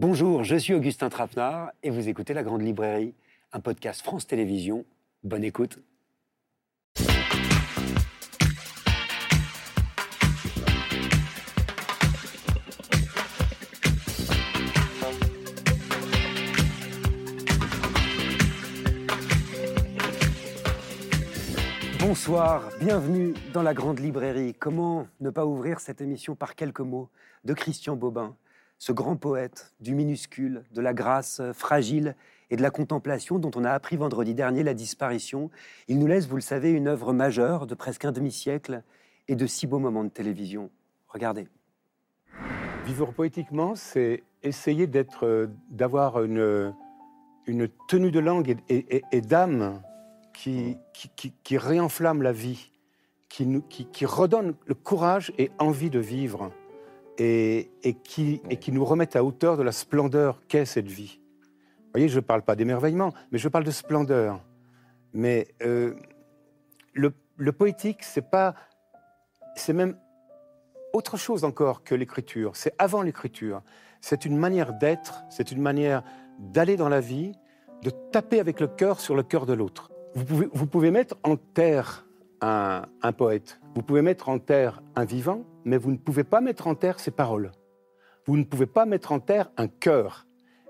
Bonjour, je suis Augustin Trapenard et vous écoutez La Grande Librairie, un podcast France Télévisions. Bonne écoute. Bonsoir, bienvenue dans la Grande Librairie. Comment ne pas ouvrir cette émission par quelques mots de Christian Bobin, ce grand poète du minuscule, de la grâce fragile et de la contemplation dont on a appris vendredi dernier la disparition. Il nous laisse, vous le savez, une œuvre majeure de presque un demi-siècle et de si beaux moments de télévision. Regardez. Vivre poétiquement, c'est essayer d'être, euh, d'avoir une, une tenue de langue et, d'âme qui, qui, réenflamme la vie, qui, qui, redonne le courage et envie de vivre, et, qui, nous remet à hauteur de la splendeur qu'est cette vie. Vous voyez, je ne parle pas d'émerveillement, mais je parle de splendeur. Mais euh, le, le, poétique, c'est pas, c'est même autre chose encore que l'écriture. C'est avant l'écriture. C'est une manière d'être, c'est une manière d'aller dans la vie, de taper avec le cœur sur le cœur de l'autre. Vous pouvez, mettre en terre un, poète, vous pouvez mettre en terre un vivant, mais vous ne pouvez pas mettre en terre ses paroles. Vous ne pouvez pas mettre en terre un cœur.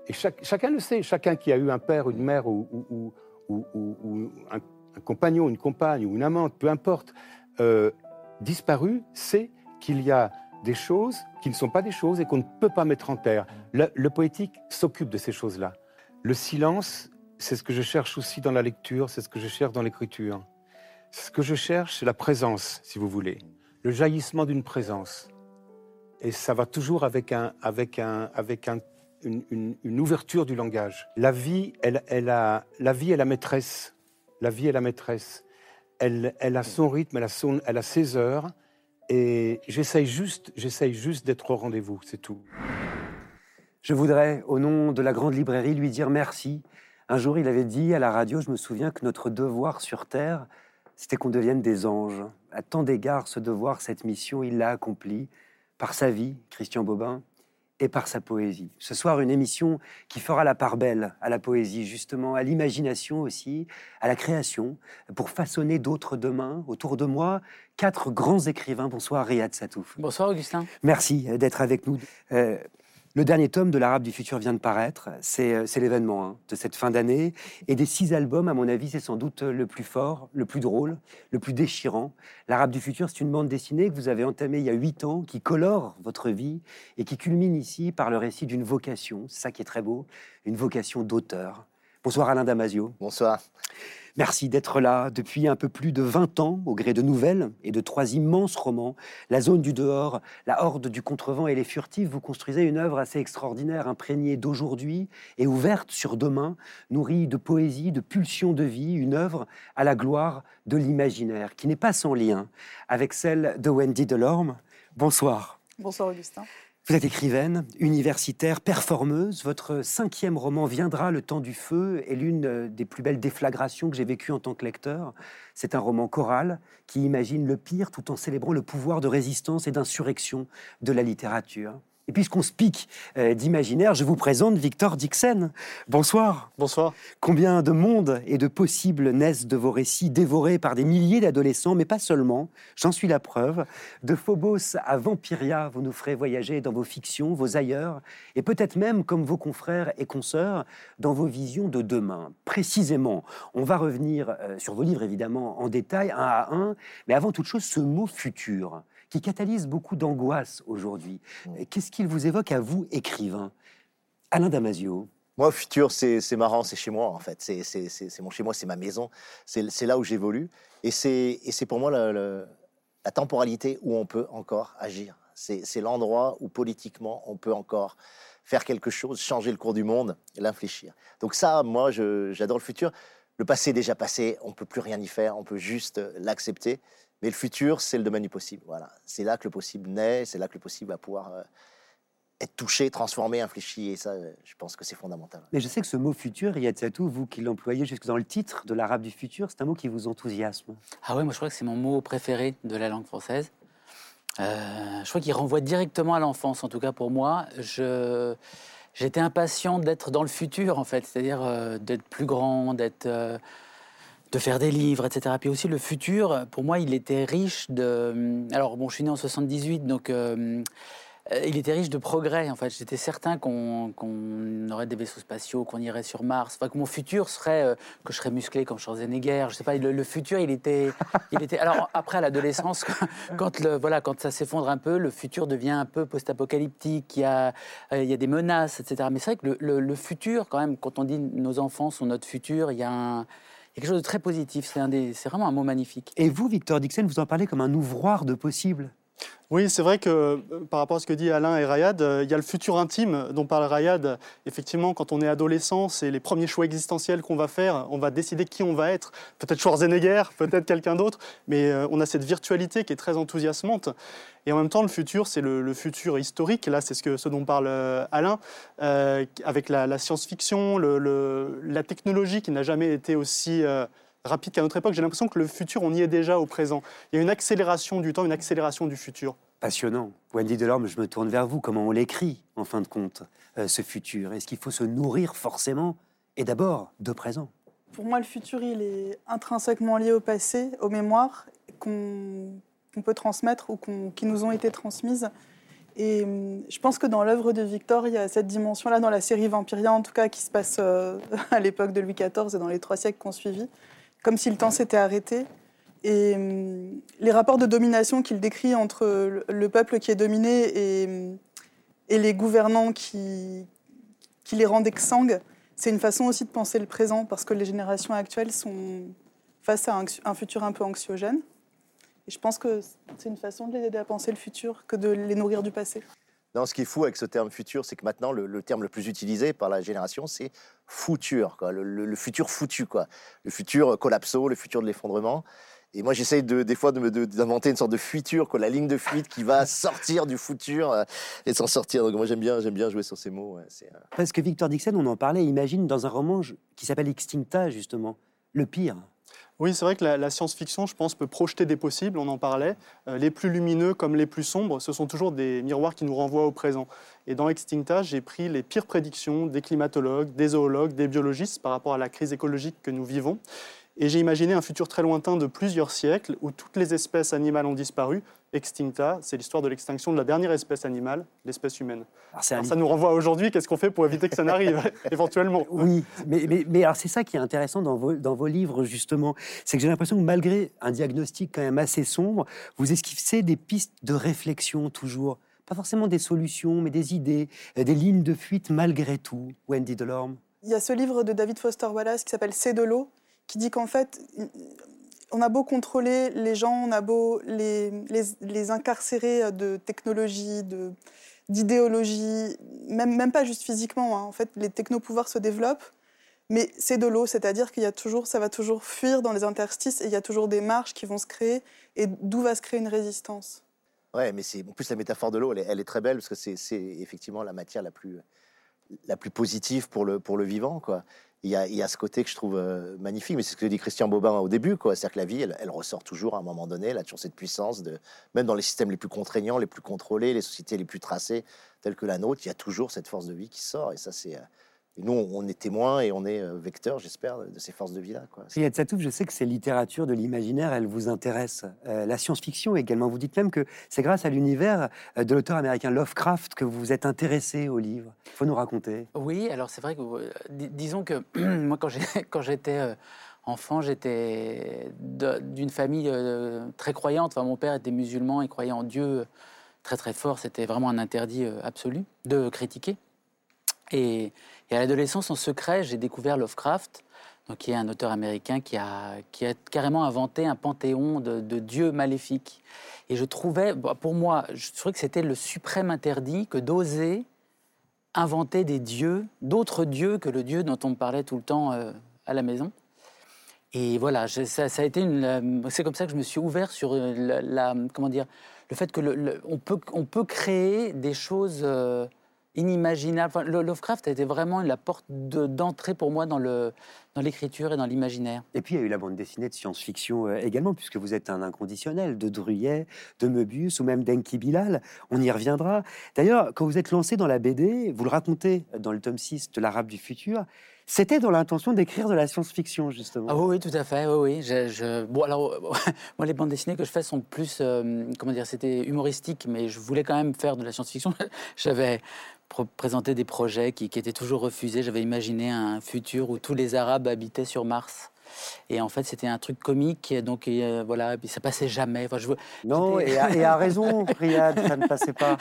Et chacun le sait, chacun qui a eu un père, une mère ou, un, compagnon, une compagne ou une amante, peu importe, euh, disparu, sait qu'il y a des choses qui ne sont pas des choses et qu'on ne peut pas mettre en terre. le poétique s'occupe de ces choses-là. Le silence c'est ce que je cherche aussi dans la lecture, c'est ce que je cherche dans l'écriture. Ce que je cherche, c'est la présence, si vous voulez, le jaillissement d'une présence. Et ça va toujours avec, un, avec, un, avec un, une, ouverture du langage. La vie, elle, elle a, la vie est la maîtresse. La vie est la maîtresse. Elle, elle a son rythme, elle a, son, elle a ses heures. Et j'essaye juste, j'essaye juste d'être au rendez-vous, c'est tout. Je voudrais, au nom de la grande librairie, lui dire merci un jour, il avait dit à la radio, je me souviens, que notre devoir sur Terre, c'était qu'on devienne des anges. À tant d'égards, ce devoir, cette mission, il l'a accompli par sa vie, Christian Bobin, et par sa poésie. Ce soir, une émission qui fera la part belle à la poésie, justement, à l'imagination aussi, à la création, pour façonner d'autres demain. Autour de moi, quatre grands écrivains. Bonsoir, Riyad Satouf. Bonsoir, Augustin. Merci d'être avec nous. Euh, le dernier tome de l'Arabe du futur vient de paraître. C'est euh, l'événement hein, de cette fin d'année. Et des six albums, à mon avis, c'est sans doute le plus fort, le plus drôle, le plus déchirant. L'Arabe du futur, c'est une bande dessinée que vous avez entamée il y a huit ans, qui colore votre vie et qui culmine ici par le récit d'une vocation. C'est ça qui est très beau, une vocation d'auteur. Bonsoir Alain Damasio. Bonsoir. Merci d'être là depuis un peu plus de 20 ans, au gré de nouvelles et de trois immenses romans. La zone du dehors, La horde du contrevent et Les furtifs, vous construisez une œuvre assez extraordinaire, imprégnée d'aujourd'hui et ouverte sur demain, nourrie de poésie, de pulsion de vie, une œuvre à la gloire de l'imaginaire, qui n'est pas sans lien avec celle de Wendy Delorme. Bonsoir. Bonsoir Augustin. Vous êtes écrivaine, universitaire, performeuse. Votre cinquième roman viendra, Le temps du feu, est l'une des plus belles déflagrations que j'ai vécues en tant que lecteur. C'est un roman choral qui imagine le pire tout en célébrant le pouvoir de résistance et d'insurrection de la littérature. Et puisqu'on se pique euh, d'imaginaire, je vous présente Victor Dixon. Bonsoir. Bonsoir. Combien de mondes et de possibles naissent de vos récits dévorés par des milliers d'adolescents, mais pas seulement, j'en suis la preuve. De Phobos à Vampiria, vous nous ferez voyager dans vos fictions, vos ailleurs, et peut-être même, comme vos confrères et consoeurs, dans vos visions de demain. Précisément, on va revenir euh, sur vos livres, évidemment, en détail, un à un, mais avant toute chose, ce mot futur qui catalyse beaucoup d'angoisse aujourd'hui. Mm. Qu'est-ce qu'il vous évoque à vous, écrivain? Alain Damasio moi, futur, c'est marrant, c'est chez moi en fait. C'est mon chez moi, c'est ma maison. C'est là où j'évolue. Et c'est pour moi la, temporalité où on peut encore agir. C'est l'endroit où politiquement on peut encore faire quelque chose, changer le cours du monde, l'infléchir. Donc ça, moi, j'adore le futur. Le passé est déjà passé, on peut plus rien y faire, on peut juste l'accepter. Mais le futur, c'est le domaine du possible. Voilà. C'est là que le possible naît, c'est là que le possible va pouvoir euh, être touché, transformé, infléchi. Et ça, je pense que c'est fondamental. Mais je sais que ce mot futur, Yatsatou, vous qui l'employez jusque dans le titre de l'arabe du futur, c'est un mot qui vous enthousiasme. Ah ouais, moi je crois que c'est mon mot préféré de la langue française. Euh, je crois qu'il renvoie directement à l'enfance, en tout cas pour moi. Je... j'étais impatient d'être dans le futur, en fait, c'est-à-dire euh, d'être plus grand, d'être, euh, de faire des livres, etc. Puis aussi, le futur, pour moi, il était riche de. Alors, bon, je suis né en 78, donc. euh, euh, il était riche de progrès, en fait. J'étais certain qu'on aurait des vaisseaux spatiaux, qu'on irait sur Mars. Enfin, que mon futur serait euh, que je serais musclé comme Schwarzenegger. Je sais pas. Le, futur, il était, il était. Alors après, à l'adolescence, quand, le voilà, quand ça s'effondre un peu, le futur devient un peu post-apocalyptique. Il y a, euh, il y a des menaces, etc. Mais c'est vrai que le- le futur, quand même, quand on dit nos enfants sont notre futur, il y a un, quelque chose de très positif. C'est vraiment un mot magnifique. Et vous, Victor Dixon, vous en parlez comme un ouvroir de possibles. Oui, c'est vrai que euh, par rapport à ce que dit Alain et Rayad, euh, il y a le futur intime dont parle Rayad. Effectivement, quand on est adolescent, c'est les premiers choix existentiels qu'on va faire. On va décider qui on va être. Peut-être Schwarzenegger, peut-être quelqu'un d'autre, mais euh, on a cette virtualité qui est très enthousiasmante. Et en même temps, le futur, c'est le, futur historique. Là, c'est ce, que, ce dont parle Alain, avec la, science-fiction, la technologie qui n'a jamais été aussi rapide qu'à notre époque. J'ai l'impression que le futur, on y est déjà au présent. Il y a une accélération du temps, une accélération du futur. Passionnant. Wendy Delorme, je me tourne vers vous. Comment on l'écrit, en fin de compte, euh, ce futur? Est-ce qu'il faut se nourrir forcément? Et d'abord, de présent Pour moi, le futur, il est intrinsèquement lié au passé, aux mémoires qu'on qu'on peut transmettre ou qu'on- qui nous ont été transmises. Et hum, je pense que dans l'œuvre de Victor, il y a cette dimension-là, dans la série Vampiria, en tout cas, qui se passe euh, à l'époque de Louis XIV et dans les trois siècles qui ont suivi, comme si le temps s'était arrêté. Et hum, les rapports de domination qu'il décrit entre le, le peuple qui est dominé et, hum, et les gouvernants qui, qui les rendent exsangues, c'est une façon aussi de penser le présent, parce que les générations actuelles sont face à un, un futur un peu anxiogène. Et je pense que c'est une façon de les aider à penser le futur que de les nourrir du passé. Non, ce qui est fou avec ce terme futur, c'est que maintenant, le, terme le plus utilisé par la génération, c'est futur, quoi. Le, futur foutu, quoi. Le futur collapso, le futur de l'effondrement. Et moi, j'essaye de, des fois d'inventer une sorte de futur, quoi, la ligne de fuite qui va sortir du futur euh, et s'en sortir. Donc moi, j'aime bien, bien jouer sur ces mots. euh, Parce que Victor Dixon, on en parlait, imagine dans un roman qui s'appelle Extincta, justement, le pire. Oui, c'est vrai que la, science-fiction, je pense, peut projeter des possibles, on en parlait. Euh, les plus lumineux comme les plus sombres, ce sont toujours des miroirs qui nous renvoient au présent. Et dans Extincta, j'ai pris les pires prédictions des climatologues, des zoologues, des biologistes par rapport à la crise écologique que nous vivons. Et j'ai imaginé un futur très lointain de plusieurs siècles où toutes les espèces animales ont disparu. Extincta, c'est l'histoire de l'extinction de la dernière espèce animale, l'espèce humaine. Alors, un Alors, ça nous renvoie aujourd'hui, qu'est-ce qu'on fait pour éviter que ça n'arrive, éventuellement? Oui, mais, mais, mais alors c'est ça qui est intéressant dans vos, dans vos livres, justement. C'est que j'ai l'impression que malgré un diagnostic quand même assez sombre, vous esquissez des pistes de réflexion toujours. Pas forcément des solutions, mais des idées, euh, des lignes de fuite malgré tout. Wendy Delorme. Il y a ce livre de David Foster Wallace qui s'appelle C'est de l'eau, qui dit qu'en fait, on a beau contrôler les gens, on a beau les, incarcérer de technologie, de, d'idéologie, même, même pas juste physiquement. hein. En fait, les technopouvoirs se développent, mais c'est de l'eau, c'est-à-dire qu'il y a toujours, ça va toujours fuir dans les interstices et il y a toujours des marges qui vont se créer et d'où va se créer une résistance. Ouais, mais c'est en plus la métaphore de l'eau, elle, est- elle est très belle parce que c'est effectivement la matière la plus, la plus positive pour le, pour le vivant, quoi. Il y, a, il y a ce côté que je trouve euh, magnifique, mais c'est ce que dit Christian Bobin au début. C'est-à-dire que la vie, elle, ressort toujours à un moment donné, elle a toujours cette puissance de, même dans les systèmes les plus contraignants, les plus contrôlés, les sociétés les plus tracées, telles que la nôtre, il y a toujours cette force de vie qui sort, et ça, c'est. Et nous, on est témoins et on est euh, vecteurs, j'espère, de ces forces de vie-là, quoi. Riyad Satouf, je sais que ces littératures de l'imaginaire, elles vous intéressent. Euh, la science-fiction également. Vous dites même que c'est grâce à l'univers euh, de l'auteur américain Lovecraft que vous vous êtes intéressé au livre. Il faut nous raconter. Oui, alors c'est vrai que, dis- disons que moi, quand j'étais enfant, j'étais d'une famille très croyante. Enfin, mon père était musulman et croyait en Dieu très très fort. C'était vraiment un interdit absolu de critiquer. Et, et à l'adolescence, en secret, j'ai découvert Lovecraft, donc, qui est un auteur américain qui a, qui a carrément inventé un panthéon de, dieux maléfiques. Et je trouvais, bah, pour moi, je trouvais que c'était le suprême interdit que d'oser inventer des dieux, d'autres dieux que le dieu dont on me parlait tout le temps euh, à la maison. Et voilà, ça, a été C'est comme ça que je me suis ouvert sur euh, la, comment dire, le fait que on peut on peut créer des choses euh, inimaginables. Enfin, le- Lovecraft a été vraiment la porte de- d'entrée pour moi dans le dans l'écriture et dans l'imaginaire. Et puis il y a eu la bande dessinée de science-fiction euh, également, puisque vous êtes un inconditionnel de Druyet, de Möbius ou même d'Enki Bilal. On y reviendra. D'ailleurs, quand vous êtes lancé dans la BD, vous le racontez dans le tome 6 de l'Arabe du futur, c'était dans l'intention d'écrire de la science-fiction, justement. Ah oui, oui, tout à fait. Oui, oui. Je, je- Bon, alors, moi, les bandes dessinées que je fais sont plus, euh, comment dire, c'était humoristique, mais je voulais quand même faire de la science-fiction. J'avais présenté des projets qui, qui étaient toujours refusés. J'avais imaginé un futur où tous les Arabes habitaient sur Mars. Et en fait, c'était un truc comique, et donc euh, voilà, puis ça passait jamais. Enfin, je, veux- Non, et à, et à raison, Riyad, ça ne passait pas.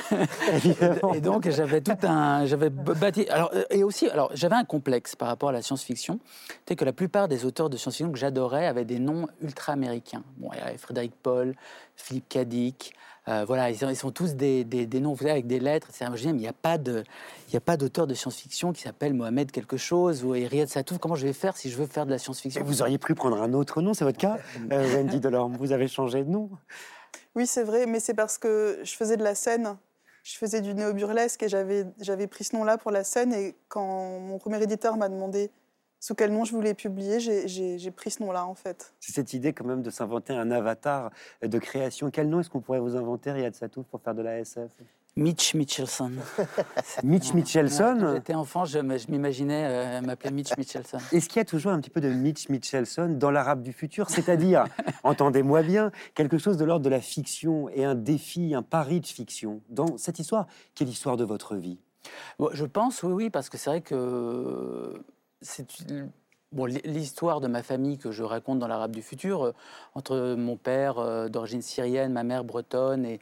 Évidemment. Et donc j'avais tout un, j'avais bâti. Alors euh, et aussi, alors j'avais un complexe par rapport à la science-fiction, c'est que la plupart des auteurs de science-fiction que j'adorais avaient des noms ultra américains. Bon, il y avait Frédéric Paul, Philippe Cadic. Euh, voilà, ils sont, ils sont tous des, des- des noms vous savez, avec des lettres. mais il n'y a pas de, il y a pas d'auteur de science-fiction qui s'appelle Mohamed quelque chose ou Riyad Satouf. Comment je vais faire si je veux faire de la Et science-fiction? Vous auriez pu prendre un autre nom, c'est votre cas, euh, Wendy Delorme. Vous avez changé de nom. Oui, c'est vrai, mais c'est parce que je faisais de la scène. Je faisais du néo-burlesque et j'avais j'avais pris ce nom-là pour la scène. Et quand mon premier éditeur m'a demandé sous quel nom je voulais publier, j'ai- pris ce nom-là, en fait. C'est cette idée quand même de s'inventer un avatar de création. Quel nom est-ce qu'on pourrait vous inventer, Riyad Satouf, pour faire de la SF Mitch Mitchelson. Mitch Quand Mitchelson j'étais enfant, je m'imaginais euh, m'appeler Mitch Mitchelson. Est-ce qu'il y a toujours un petit peu de Mitch Mitchelson dans l'arabe du futur? C'est-à-dire, entendez-moi bien, quelque chose de l'ordre de la fiction et un défi, un pari de fiction dans cette histoire? Qui est l'histoire de votre vie? Bon, je pense, oui, oui, parce que c'est vrai que bon, l'hi- l'histoire de ma famille que je raconte dans l'Arabe du futur, euh, entre mon père euh, d'origine syrienne, ma mère bretonne et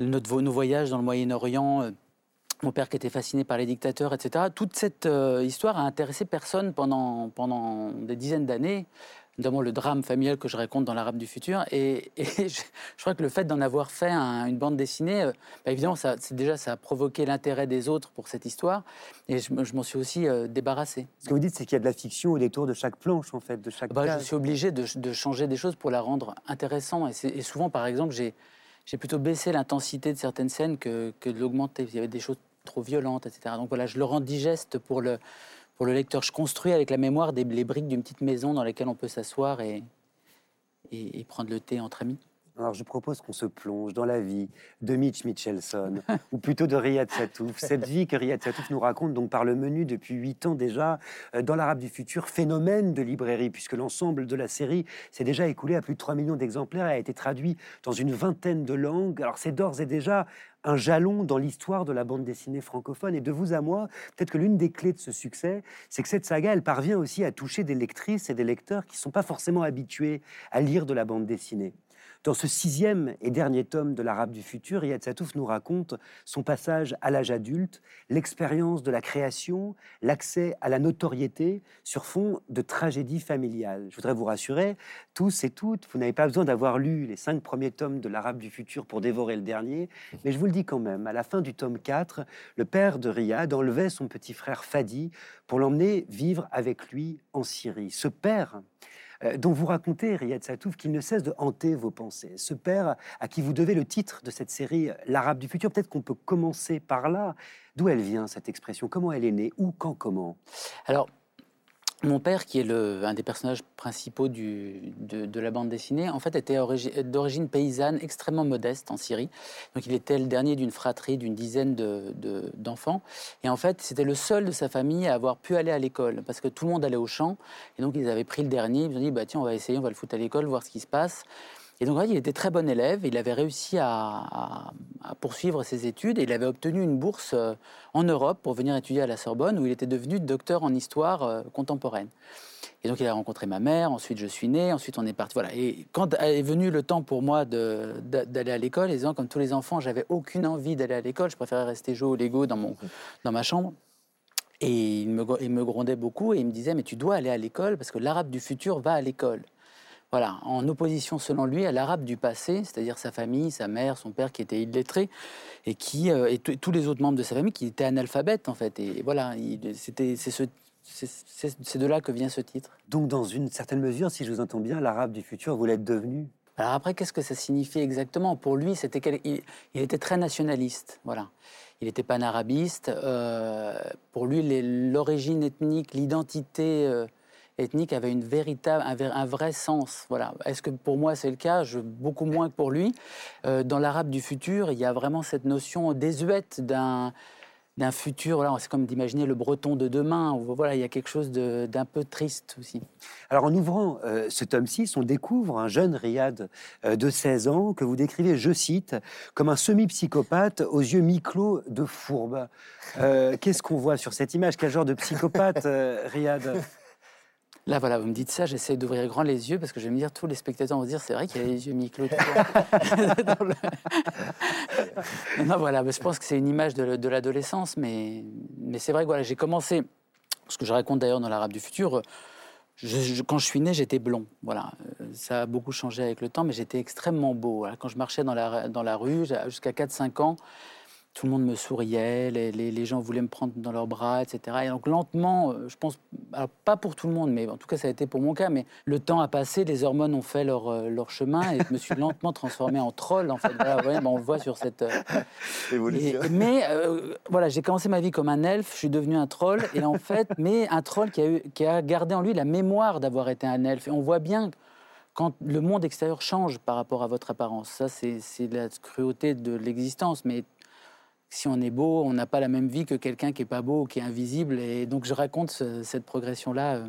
notre, nos voyages dans le Moyen-Orient. euh, mon père qui était fasciné par les dictateurs, etc. Toute cette histoire a intéressé personne pendant, pendant des dizaines d'années, notamment le drame familial que je raconte dans l'Arabe du futur. Et, et je, je crois que le fait d'en avoir fait un- une bande dessinée, euh, bah, évidemment, ça, c'est déjà, ça a provoqué l'intérêt des autres pour cette histoire. Et je, me- je m'en suis aussi euh, débarrassé. Ce que vous dites, c'est qu'il y a de la fiction au détour de chaque planche, en fait, de chaque Bah, je suis obligé de, de changer des choses pour la rendre intéressante. Et, souvent, par exemple, j'ai, j'ai plutôt baissé l'intensité de certaines scènes que, que de l'augmenter. Il y avait des choses trop violentes, etc. Donc voilà, je le rends digeste pour le, pour le lecteur. Je construis avec la mémoire des, les briques d'une petite maison dans laquelle on peut s'asseoir et, et, et prendre le thé entre amis. Alors je propose qu'on se plonge dans la vie de Mitch Mitchelson, ou plutôt de Riyad Satouf. Cette vie que Riyad Satouf nous raconte donc par le menu depuis huit ans déjà, euh, dans l'Arabe du futur, phénomène de librairie, puisque l'ensemble de la série s'est déjà écoulé à plus de 3 millions d'exemplaires et a été traduit dans une vingtaine de langues. Alors c'est d'ores et déjà un jalon dans l'histoire de la bande dessinée francophone. Et de vous à moi, peut-être que l'une des clés de ce succès, c'est que cette saga, elle parvient aussi à toucher des lectrices et des lecteurs qui ne sont pas forcément habitués à lire de la bande dessinée. Dans ce sixième et dernier tome de l'Arabe du futur, Riyad Satouf nous raconte son passage à l'âge adulte, l'expérience de la création, l'accès à la notoriété sur fond de tragédie familiale. Je voudrais vous rassurer, tous et toutes, vous n'avez pas besoin d'avoir lu les cinq premiers tomes de l'Arabe du futur pour dévorer le dernier, mais je vous le dis quand même, à la fin du tome 4, le père de Riyad enlevait son petit frère Fadi pour l'emmener vivre avec lui en Syrie. Ce père dont vous racontez, Riyad Satouf, qu'il ne cesse de hanter vos pensées. Ce père à qui vous devez le titre de cette série, euh, L'Arabe du futur, peut-être qu'on peut commencer par là. D'où elle vient cette expression? Comment elle est née? Où, quand, comment? Alors, mon père, qui est un des personnages principaux de, la bande dessinée, en fait, était origi- d'origine paysanne extrêmement modeste en Syrie. Donc, il était le dernier d'une fratrie d'une dizaine de- de- d'enfants. et en fait, c'était le seul de sa famille à avoir pu aller à l'école, parce que tout le monde allait au champ. Et donc, ils avaient pris le dernier. Ils ont dit, bah, tiens, on va essayer, on va le foutre à l'école, voir ce qui se passe. Et donc, il était très bon élève. Il avait réussi à, poursuivre ses études et il avait obtenu une bourse euh, en Europe pour venir étudier à la Sorbonne, où il était devenu docteur en histoire euh, contemporaine. Et donc, il a rencontré ma mère. Ensuite, je suis né. Ensuite, on est parti. Voilà. Et quand est venu le temps pour moi d'aller à l'école, et comme tous les enfants, j'avais aucune envie d'aller à l'école. Je préférais rester jouer au Lego dans, mon, dans ma chambre. Et il me, il me grondait beaucoup et il me disait, mais tu dois aller à l'école parce que l'arabe du futur va à l'école. Voilà, en opposition selon lui à l'arabe du passé, c'est-à-dire sa famille, sa mère, son père qui était illettré et qui euh, et tous les autres membres de sa famille qui étaient analphabètes en fait. Et voilà, c'était c'est ce- c'est- c'est c'est de là que vient ce titre. Donc, dans une certaine mesure, si je vous entends bien, l'Arabe du futur, vous l'êtes devenu. Alors après, qu'est-ce que ça signifie exactement? Pour lui, c'était il, il était très nationaliste. Voilà. Il était panarabiste. Euh, pour lui, l'origine ethnique, l'identité euh, ethnique avait une véritable, un, un vrai sens. Voilà. Est-ce que pour moi c'est le cas? Je, Beaucoup moins que pour lui. Euh, dans l'arabe du futur, il y a vraiment cette notion désuète d'un d'un futur. Voilà, c'est comme d'imaginer le breton de demain. Voilà, il y a quelque chose d'un peu triste aussi. Alors en ouvrant euh, ce tome 6, on découvre un jeune Riyad euh, de 16 ans que vous décrivez, je cite, comme un semi-psychopathe aux yeux mi-clos de fourbe. Qu'est-ce qu'on voit sur cette image? Quel genre de psychopathe, Riyad? Là, voilà, vous me dites ça, j'essaie d'ouvrir grand les yeux parce que je vais me dire, tous les spectateurs vont se dire, c'est vrai qu'il a les yeux mi-clos. le non, voilà, mais je pense que c'est une image de, de l'adolescence, mais, mais c'est vrai que voilà, j'ai commencé, ce que je raconte d'ailleurs dans l'Arabe du futur, je- je- quand je suis né, j'étais blond. Voilà, Euh, ça a beaucoup changé avec le temps, mais j'étais extrêmement beau. Voilà. Quand je marchais dans la, dans la rue, jusqu'à 4-5 ans, tout le monde me souriait, les, les- les gens voulaient me prendre dans leurs bras, etc. Et donc lentement, euh, je pense, alors, pas pour tout le monde, mais en tout cas ça a été pour mon cas, mais le temps a passé, les hormones ont fait leur, euh, leur chemin et je me suis lentement transformé en troll. En fait, voilà, ouais, on le voit sur cette... euh, et- Évolution. mais euh, voilà, j'ai commencé ma vie comme un elfe, je suis devenu un troll, et en fait, mais un troll qui a, eu, qui a gardé en lui la mémoire d'avoir été un elfe. Et on voit bien quand le monde extérieur change par rapport à votre apparence. Ça, c'est c'est la cruauté de l'existence. Mais si on est beau, on n'a pas la même vie que quelqu'un qui est pas beau, qui est invisible. Et donc, je raconte ce- cette progression-là euh,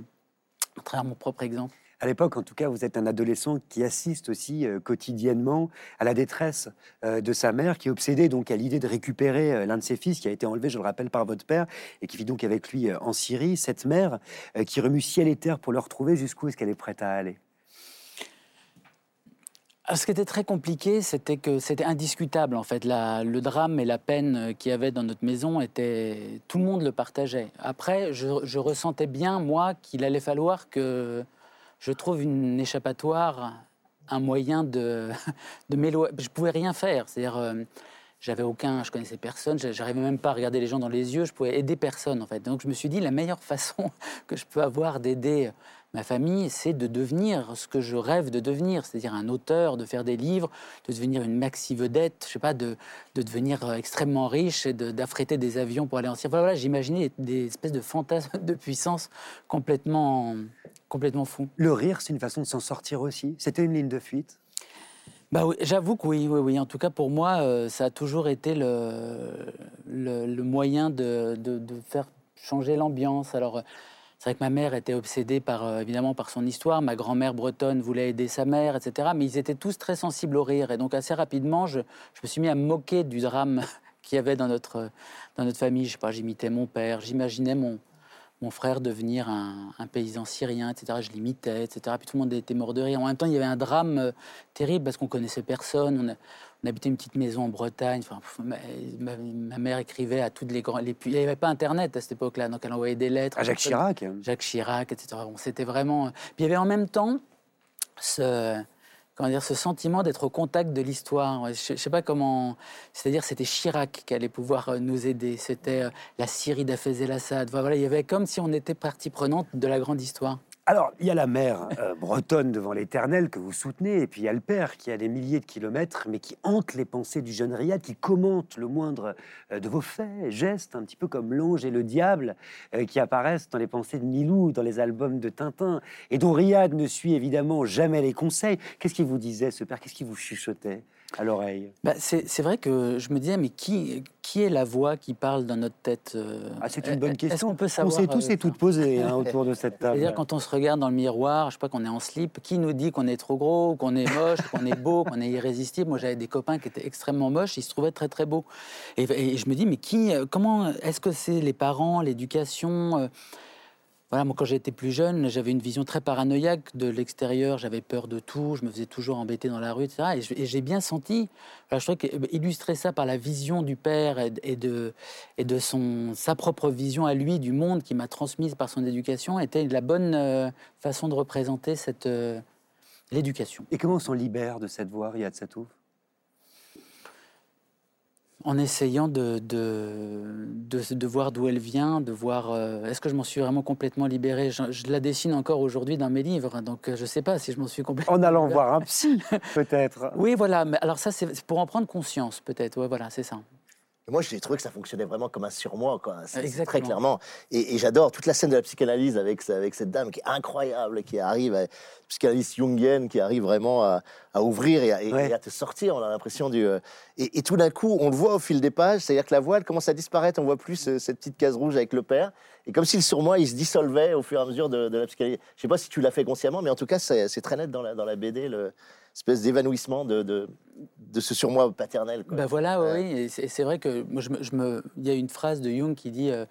à travers mon propre exemple. À l'époque, en tout cas, vous êtes un adolescent qui assiste aussi euh, quotidiennement à la détresse euh, de sa mère, qui est obsédée donc à l'idée de récupérer euh, l'un de ses fils qui a été enlevé, je le rappelle, par votre père et qui vit donc avec lui en Syrie. Cette mère qui remue ciel et terre pour le retrouver, jusqu'où est-ce qu'elle est prête à aller? Alors, ce qui était très compliqué, c'était que c'était indiscutable en fait. Le drame et la peine euh, qu'il y avait dans notre maison était, tout le monde le partageait. Après, je, ressentais bien moi qu'il allait falloir que je trouve une échappatoire, un moyen de, de m'éloigner. Je pouvais rien faire, c'est-à-dire. euh, j'avais aucun, je connaissais personne, j'a- j'arrivais même pas à regarder les gens dans les yeux, je pouvais aider personne en fait. Donc je me suis dit la meilleure façon que je peux avoir d'aider ma famille, c'est de devenir ce que je rêve de devenir, c'est-à-dire un auteur, de faire des livres, de devenir une maxi vedette, je sais pas, de, de devenir euh, extrêmement riche et de- d'affréter des avions pour aller en Syrie. Voilà, voilà, j'imaginais des espèces de fantasmes de puissance complètement, complètement fous. Le rire, c'est une façon de s'en sortir aussi. C'était une ligne de fuite? Bah oui, j'avoue que oui, oui, oui. En tout cas, pour moi, euh, ça a toujours été le, le, le moyen de, de- de faire changer l'ambiance. Alors, euh, c'est vrai que ma mère était obsédée par, euh, évidemment, par son histoire. Ma grand-mère bretonne voulait aider sa mère, etc. Mais ils étaient tous très sensibles au rire. Et donc, assez rapidement, je, me suis mis à moquer du drame qu'il y avait dans notre, dans notre famille. Je sais pas, j'imitais mon père, j'imaginais mon, mon frère devenir un, un paysan syrien, etc. Je l'imitais, etc. Puis tout le monde était mort de rire. En même temps, il y avait un drame euh, terrible parce qu'on connaissait personne. On habitait une petite maison en Bretagne. Enfin, ma, ma- ma mère écrivait à toutes les grands. Les, il n'y avait pas Internet à cette époque-là, donc elle envoyait des lettres. À Jacques Chirac. Jacques Chirac, etc. Bon, c'était vraiment. Puis il y avait en même temps ce, comment dire, ce sentiment d'être au contact de l'histoire. Je ne sais pas comment. C'est-à-dire, c'était Chirac qui allait pouvoir euh, nous aider. C'était euh, la Syrie d'Hafez el-Assad. Voilà, il y avait comme si on était partie prenante de la grande histoire. Alors, il y a la mère euh, bretonne devant l'éternel que vous soutenez, et puis il y a le père qui a des milliers de kilomètres, mais qui hante les pensées du jeune Riyad, qui commente le moindre euh, de vos faits, gestes, un petit peu comme l'ange et le diable euh, qui apparaissent dans les pensées de Milou, dans les albums de Tintin, et dont Riyad ne suit évidemment jamais les conseils. Qu'est-ce qu'il vous disait, ce père? Qu'est-ce qu'il vous chuchotait? À l'oreille Bah, c'est vrai que je me disais, mais qui, qui est la voix qui parle dans notre tête euh, Ah, c'est une bonne Est-ce question. qu'on peut On savoir s'est tous euh, et toutes posées hein, autour de cette table. C'est-à-dire quand on se regarde dans le miroir, je sais pas qu'on est en slip, qui nous dit qu'on est trop gros, qu'on est moche, qu'on est beau, qu'on est irrésistible? Moi, j'avais des copains qui étaient extrêmement moches, ils se trouvaient très très beaux. Et, et je me dis, mais qui, euh, comment, est-ce que c'est les parents, l'éducation Voilà, moi quand j'étais plus jeune, j'avais une vision très paranoïaque de l'extérieur, j'avais peur de tout, je me faisais toujours embêter dans la rue, etc. Et j'ai bien senti, je trouvais qu'illustrer ça par la vision du père et, et de, et de son, sa propre vision à lui du monde qui m'a transmise par son éducation était la bonne euh, façon de représenter cette euh, l'éducation. Et comment on s'en libère de cette voix, Riyad Satouf? En essayant de, de, de, de voir d'où elle vient, de voir euh, est-ce que je m'en suis vraiment complètement libéré? Je, je la dessine encore aujourd'hui dans mes livres, hein, donc euh, je ne sais pas si je m'en suis complètement. En allant voir un psy, peut-être. Oui, voilà. Mais alors ça, c'est c'est pour en prendre conscience, peut-être. Ouais, voilà, c'est ça. Moi, j'ai trouvé que ça fonctionnait vraiment comme un surmoi, quoi. Très clairement. Et, et j'adore toute la scène de la psychanalyse avec, avec cette dame qui est incroyable, qui arrive, à, psychanalyse jungienne, qui arrive vraiment à, à ouvrir et à, et- Ouais. et à te sortir. On a l'impression du. euh, Et, et tout d'un coup, on le voit au fil des pages, c'est-à-dire que la voile commence à disparaître. On voit plus ce- cette petite case rouge avec le père. Et comme si le surmoi, il se dissolvait au fur et à mesure de, de la psychanalyse. Je sais pas si tu l'as fait consciemment, mais en tout cas, c'est c'est très net dans la, dans la BD, le espèce d'évanouissement de, de, de ce surmoi paternel. quoi. Ben voilà, oui, Ouais. oui. Et c'est vrai que moi, je me, je me- il y a une phrase de Jung qui dit euh,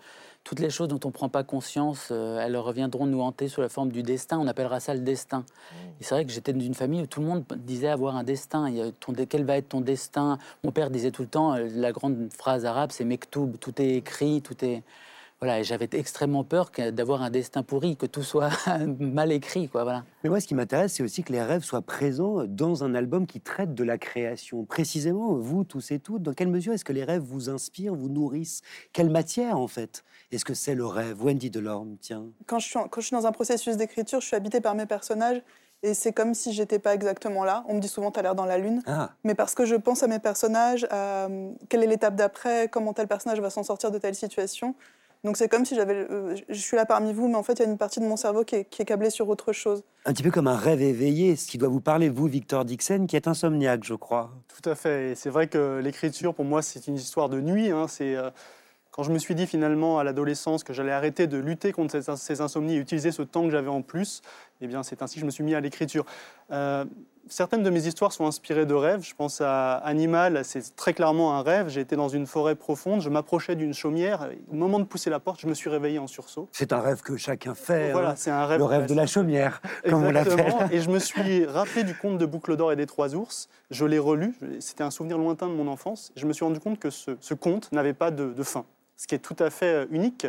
toutes les choses dont on ne prend pas conscience, euh, elles reviendront nous hanter sous la forme du destin. On appellera ça le destin. Mmh. Et c'est vrai que j'étais d'une famille où tout le monde disait avoir un destin. Il y a ton, quel va être ton destin? Mon père disait tout le temps euh, la grande phrase arabe, c'est mektoub. Tout est écrit, tout est voilà. Et j'avais extrêmement peur d'avoir un destin pourri, que tout soit mal écrit, quoi. Voilà. Mais moi, ce qui m'intéresse, c'est aussi que les rêves soient présents dans un album qui traite de la création. Précisément, vous tous et toutes, dans quelle mesure est-ce que les rêves vous inspirent, vous nourrissent? Quelle matière, en fait Est-ce que c'est le rêve? Wendy Delorme, tiens. Quand je, suis en- quand je suis dans un processus d'écriture, je suis habitée par mes personnages et c'est comme si j'étais pas exactement là. On me dit souvent t'as l'air dans la lune, Ah, mais parce que je pense à mes personnages, à euh, quelle est l'étape d'après, comment tel personnage va s'en sortir de telle situation. Donc c'est comme si j'avais, euh, je suis là parmi vous, mais en fait il y a une partie de mon cerveau qui est, qui est câblée sur autre chose. un petit peu comme un rêve éveillé, ce qui doit vous parler, vous, Victor Dixon, qui est insomniaque, je crois. Tout à fait. Et c'est vrai que l'écriture, pour moi, c'est une histoire de nuit. hein. C'est euh, quand je me suis dit finalement à l'adolescence que j'allais arrêter de lutter contre ces, ces insomnies et utiliser ce temps que j'avais en plus, eh bien, c'est ainsi que je me suis mis à l'écriture. Euh, certaines de mes histoires sont inspirées de rêves. Je pense à Animal, c'est très clairement un rêve. J'ai été dans une forêt profonde, je m'approchais d'une chaumière. Au moment de pousser la porte, je me suis réveillé en sursaut. C'est un rêve que chacun fait. Voilà, hein. c'est un rêve. Le rêve de la chaumière, comme on Exactement. l'appelle. Et je me suis rappelé du conte de Boucle d'Or et des Trois Ours. Je l'ai relu. C'était un souvenir lointain de mon enfance. Je me suis rendu compte que ce, ce conte n'avait pas de, de fin, ce qui est tout à fait euh, unique.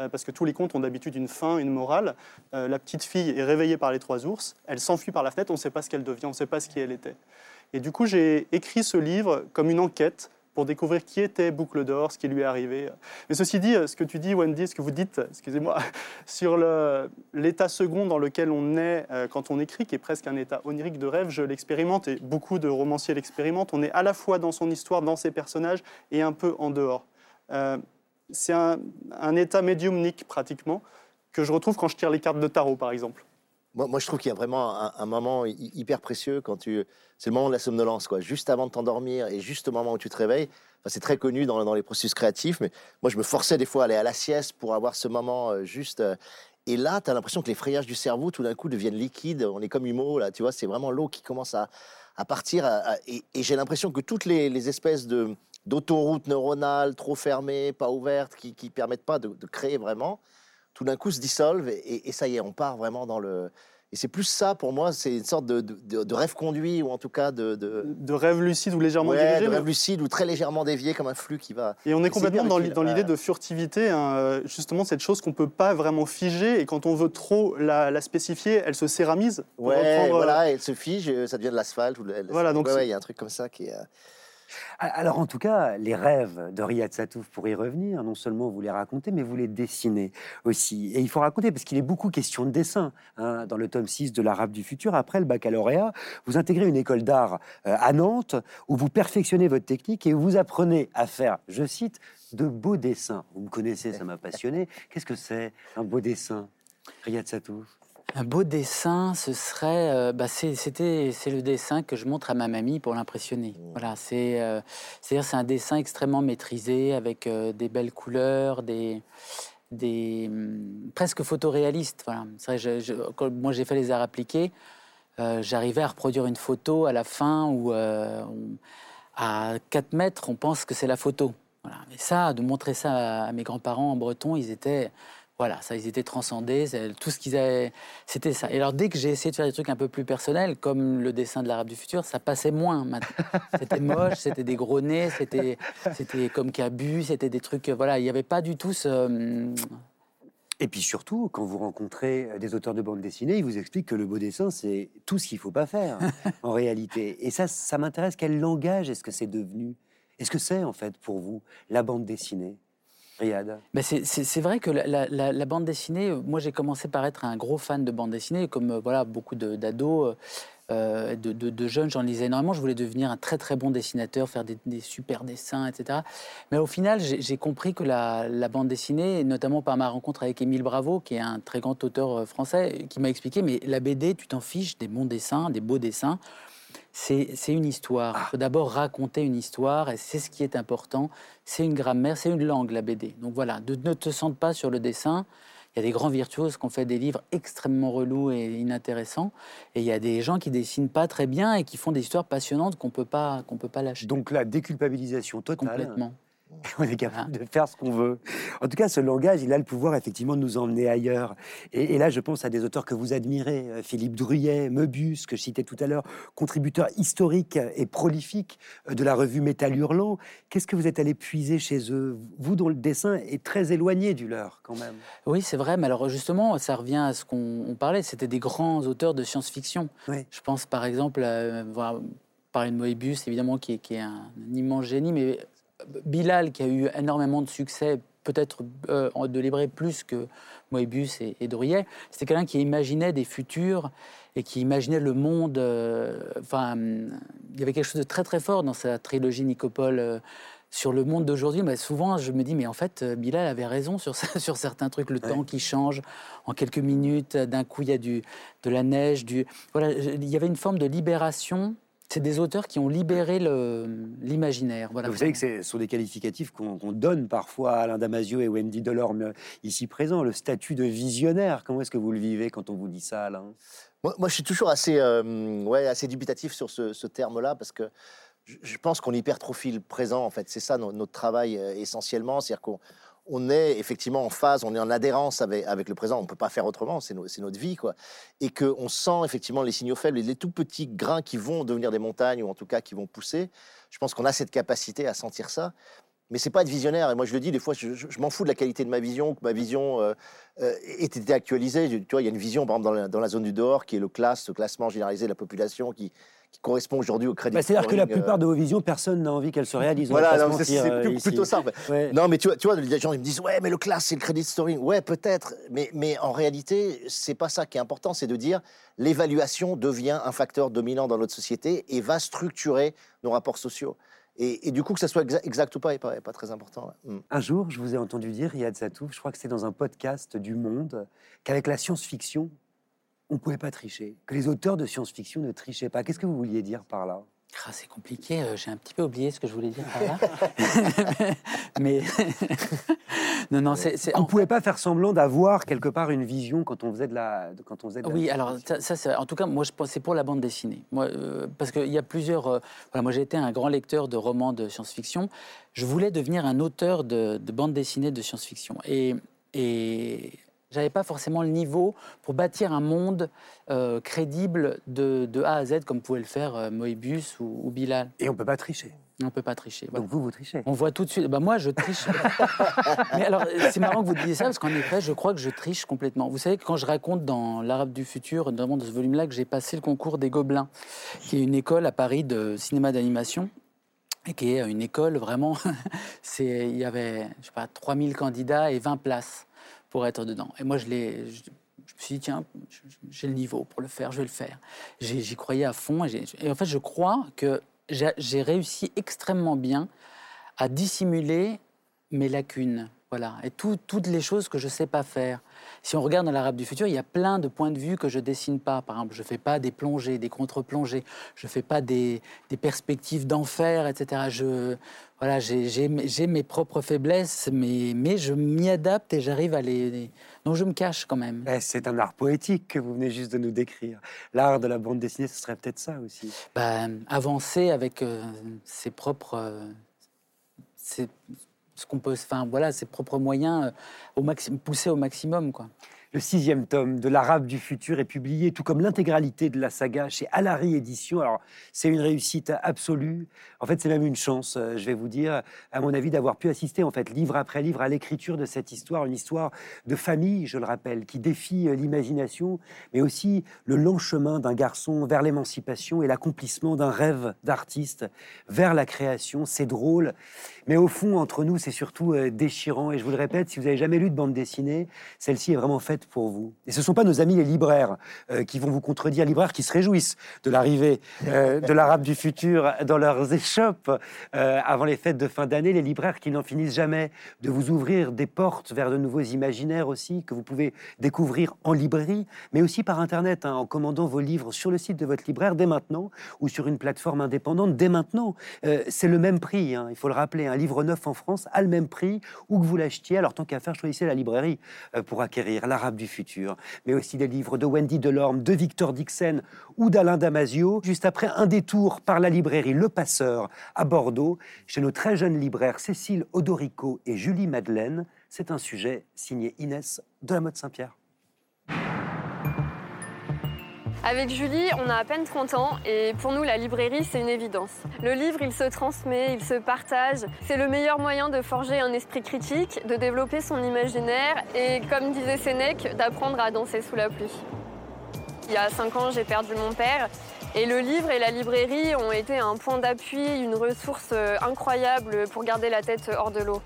Euh, Parce que tous les contes ont d'habitude une fin, une morale. Euh, la petite fille est réveillée par les trois ours, elle s'enfuit par la fenêtre, on ne sait pas ce qu'elle devient, on ne sait pas ce qui elle était. Et du coup, j'ai écrit ce livre comme une enquête pour découvrir qui était Boucle d'Or, ce qui lui est arrivé. Mais ceci dit, ce que tu dis, Wendy, ce que vous dites, excusez-moi, sur l'état second dans lequel on est euh, quand on écrit, qui est presque un état onirique de rêve, je l'expérimente et beaucoup de romanciers l'expérimentent. On est à la fois dans son histoire, dans ses personnages et un peu en dehors. C'est un, un état médiumnique pratiquement que je retrouve quand je tire les cartes de tarot, par exemple. Moi, je trouve qu'il y a vraiment un, moment hy- hyper précieux quand tu. C'est le moment de la somnolence, quoi. Juste avant de t'endormir et juste au moment où tu te réveilles. Enfin, c'est très connu dans, les processus créatifs, mais moi, je me forçais des fois à aller à la sieste pour avoir ce moment euh, juste. euh, et là, tu as l'impression que les frayages du cerveau, tout d'un coup, deviennent liquides. On est comme Humo, là, tu vois, c'est vraiment l'eau qui commence à, partir. et j'ai l'impression que toutes les espèces de d'autoroutes neuronales trop fermées, pas ouvertes, qui ne permettent pas de, de créer vraiment, tout d'un coup se dissolvent et, et ça y est, on part vraiment dans le. Et c'est plus ça pour moi, c'est une sorte de, de- de rêve conduit ou en tout cas de, de, De rêve lucide ou légèrement ouais, dirigé. de mais- rêve lucide ou très légèrement dévié comme un flux qui va. Et on est complètement dans l'idée de furtivité, hein, euh, justement cette chose qu'on ne peut pas vraiment figer, et quand on veut trop la, la spécifier, elle se céramise. Ouais, reprendre, euh, voilà, elle se fige, euh, ça devient de l'asphalte. Voilà, donc ouais, c'est- ouais, il y a un truc comme ça qui est. Alors, en tout cas, les rêves de Riyad Satouf, pour y revenir, non seulement vous les racontez, mais vous les dessinez aussi. Et il faut raconter, parce qu'il est beaucoup question de dessin. hein, dans le tome 6 de l'Arabe du futur, après le baccalauréat, vous intégrez une école d'art euh, à Nantes, où vous perfectionnez votre technique et où vous apprenez à faire, je cite, de beaux dessins. Vous me connaissez, ça m'a passionné. Qu'est-ce que c'est, un beau dessin Riyad Satouf? Un beau dessin, ce serait, euh, bah, c'est, c'était, c'est le dessin que je montre à ma mamie pour l'impressionner. Voilà, c'est, euh, c'est-à-dire c'est un dessin extrêmement maîtrisé avec euh, des belles couleurs, des, des hum, presque photoréalistes. Voilà, c'est vrai, je- je- quand moi j'ai fait les arts appliqués, j'arrivais à reproduire une photo à la fin où on- à 4 mètres, on pense que c'est la photo. Voilà. Mais ça, de montrer ça à, à mes grands-parents en breton, ils étaient, voilà, ça, ils étaient transcendés. Tout ce qu'ils avaient, c'était ça. Et alors, dès que j'ai essayé de faire des trucs un peu plus personnels, comme le dessin de l'arabe du futur, ça passait moins. maintenant. C'était moche, c'était des gros nez, c'était, c'était comme Cabu, c'était des trucs, voilà, il n'y avait pas du tout ce. hum, Et puis surtout, quand vous rencontrez des auteurs de bande dessinée, ils vous expliquent que le beau dessin, c'est tout ce qu'il faut pas faire en réalité. Et ça, ça m'intéresse. Quel langage est-ce que c'est devenu? Est-ce que c'est en fait pour vous la bande dessinée? Ben c'est- vrai que la, bande dessinée, moi j'ai commencé par être un gros fan de bande dessinée, comme euh, voilà beaucoup d'ados. euh, de, de, de jeune, j'en lisais énormément. Je voulais devenir un très très bon dessinateur, faire des, super dessins, etc. Mais au final, j'ai compris que la, la bande dessinée, notamment par ma rencontre avec Émile Bravo, qui est un très grand auteur euh, français, qui m'a expliqué, mais la BD, tu t'en fiches des bons dessins, des beaux dessins. C'est une histoire. Il faut d'abord raconter une histoire, et c'est ce qui est important. C'est une grammaire, c'est une langue, la BD. Donc voilà, de- ne te sente pas sur le dessin. Il y a des grands virtuoses qui ont fait des livres extrêmement relous et inintéressants. Et il y a des gens qui dessinent pas très bien et qui font des histoires passionnantes qu'on peut pas qu'on peut pas lâcher Donc la déculpabilisation totale. complètement. On est capable de faire ce qu'on veut. En tout cas, ce langage, il a le pouvoir effectivement de nous emmener ailleurs. Et, et là, je pense à des auteurs que vous admirez, euh, Philippe Druyet, Möbius, que je citais tout à l'heure, contributeur historique et prolifique euh, de la revue Métal Hurlant. Qu'est-ce que vous êtes allé puiser chez eux? Vous, dont le dessin est très éloigné du leur, quand même. Oui, c'est vrai. Mais alors justement, ça revient à ce qu'on on parlait. C'était des grands auteurs de science-fiction. Oui. Je pense par exemple à voilà, parler de Moebius, évidemment, qui est, qui est un, un immense génie, mais Bilal, qui a eu énormément de succès, peut-être euh, de livrer plus que Moebius et, et Druyet, c'était quelqu'un qui imaginait des futurs et qui imaginait le monde. euh, Enfin, il y avait quelque chose de très très fort dans sa trilogie Nicopole. euh, sur le monde d'aujourd'hui, mais souvent je me dis, mais en fait, Bilal avait raison sur, ça- sur certains trucs, le Ouais. temps qui change en quelques minutes, d'un coup il y a du, de la neige, du... Voilà, il y avait une forme de libération. C'est des auteurs qui ont libéré l'imaginaire. Voilà. Vous savez que ce sont des qualificatifs qu'on donne parfois à Alain Damasio et Wendy Delorme euh, ici présents, le statut de visionnaire. Comment est-ce que vous le vivez quand on vous dit ça, Alain? Moi, moi, je suis toujours assez, euh, ouais, assez dubitatif sur ce, ce terme-là parce que je, je pense qu'on hypertrophie le présent. En fait, c'est ça no- notre travail euh, essentiellement, c'est-à-dire qu'on on est effectivement en phase, on est en adhérence avec, le présent. On ne peut pas faire autrement, c'est notre vie, quoi. Et qu'on sent effectivement les signaux faibles et les tout petits grains qui vont devenir des montagnes ou en tout cas qui vont pousser. Je pense qu'on a cette capacité à sentir ça. Mais c'est pas être visionnaire. Et moi, je le dis, des fois, je, je- je m'en fous de la qualité de ma vision, que ma vision euh, euh, ait été actualisée. Tu vois, il y a une vision, par exemple, dans la, dans la zone du dehors, qui est le classe, le classement généralisé de la population, qui, qui correspond aujourd'hui au crédit. Bah, C'est-à-dire que la scoring, euh, plupart de vos visions, personne n'a envie qu'elles se réalisent. Voilà, c'est euh, plutôt ça. Ouais. Non, mais tu vois, tu vois, les gens ils me disent ouais, mais le class c'est le credit scoring. Ouais, peut-être, mais mais en réalité, c'est pas ça qui est important. C'est de dire l'évaluation devient un facteur dominant dans notre société et va structurer nos rapports sociaux. Et, du coup, que ça soit exa- exact ou pas, est pas, pas très important. Mm. Un jour, je vous ai entendu dire, Riyad Satouf, je crois que c'est dans un podcast du Monde, qu'avec la science-fiction, on ne pouvait pas tricher, que les auteurs de science-fiction ne trichaient pas. Qu'est-ce que vous vouliez dire par là? Ah, c'est compliqué, euh, j'ai un petit peu oublié ce que je voulais dire par là. mais non, non, c'est... c'est- On en- ne pouvait pas faire semblant d'avoir quelque part une vision quand on faisait de la, quand on faisait de la Oui, alors ça, ça, c'est- en tout cas, moi, je c'est pour la bande dessinée. Moi, euh, parce qu'il y a plusieurs. euh, voilà, moi, j'ai été un grand lecteur de romans de science-fiction. Je voulais devenir un auteur de, de bande dessinée de science-fiction. Et, et j'avais pas forcément le niveau pour bâtir un monde euh, crédible de, de A à Z, comme pouvait le faire euh, Moebius ou, ou Bilal. Et on ne peut pas tricher. On peut pas tricher. voilà. Donc vous, vous trichez. On voit tout de suite. Bah moi, je triche. Mais alors, c'est marrant que vous disiez ça parce qu'en effet, je crois que je triche complètement. Vous savez que quand je raconte dans l'Arabe du futur, notamment dans ce volume-là, que j'ai passé le concours des Gobelins, qui est une école à Paris de cinéma d'animation. Et qui est une école vraiment. c'est, il y avait, je sais pas, 3000 candidats et 20 places être dedans. Et moi, je me suis dit, tiens, j'ai le niveau pour le faire, je vais le faire. J'y croyais à fond. Et, en fait, je crois que j'ai réussi extrêmement bien à dissimuler mes lacunes. Voilà. Et tout- toutes les choses que je ne sais pas faire. Si on regarde dans l'Arabe du futur, il y a plein de points de vue que je dessine pas. Par exemple, je ne fais pas des plongées, des contre-plongées. Je ne fais pas des, des perspectives d'enfer, etc. Je, voilà, j'ai- mes- propres faiblesses, mais, mais je m'y adapte et j'arrive à les, Donc je me cache quand même. Eh, C'est un art poétique que vous venez juste de nous décrire. L'art de la bande dessinée, ce serait peut-être ça aussi. ben, avancer avec euh, ses propres, euh, ses- ce qu'on peut, enfin voilà, ses propres moyens euh, au maximum, pousser au maximum quoi. Le sixième tome de l'Arabe du futur est publié, tout comme l'intégralité de la saga chez Alary Éditions. Alors, c'est une réussite absolue. En fait, c'est même une chance, euh, je vais vous dire, à mon avis, d'avoir pu assister, en fait, livre après livre, à l'écriture de cette histoire, une histoire de famille, je le rappelle, qui défie euh, l'imagination, mais aussi le long chemin d'un garçon vers l'émancipation et l'accomplissement d'un rêve d'artiste vers la création. C'est drôle, Mais au fond, entre nous, c'est surtout euh, déchirant. Et je vous le répète, si vous n'avez jamais lu de bande dessinée, celle-ci est vraiment faite pour vous. Et ce ne sont pas nos amis les libraires euh, qui vont vous contredire, libraires qui se réjouissent de l'arrivée euh, de l'arabe du futur dans leurs échoppes avant les fêtes de fin d'année. Les libraires qui n'en finissent jamais de vous ouvrir des portes vers de nouveaux imaginaires aussi, que vous pouvez découvrir en librairie, mais aussi par Internet, hein, en commandant vos livres sur le site de votre libraire dès maintenant ou sur une plateforme indépendante dès maintenant. c'est le même prix, hein, il faut le rappeler. Un livre neuf en France a le même prix où que vous l'achetiez. Alors tant qu'à faire, choisissez la librairie euh, pour acquérir l'Arabe du futur, mais aussi des livres de Wendy Delorme, de Victor Dixon ou d'Alain Damasio. Juste après un détour par la librairie Le Passeur à Bordeaux, chez nos très jeunes libraires Cécile Odorico et Julie Madeleine. C'est un sujet signé Inès de la mode Saint-Pierre. Avec Julie, on a à peine 30 ans et pour nous, la librairie, c'est une évidence. Le livre, il se transmet, il se partage. C'est le meilleur moyen de forger un esprit critique, de développer son imaginaire et, comme disait Sénèque, d'apprendre à danser sous la pluie. Il y a 5 ans, j'ai perdu mon père et le livre et la librairie ont été un point d'appui, une ressource euh, incroyable pour garder la tête hors de l'eau.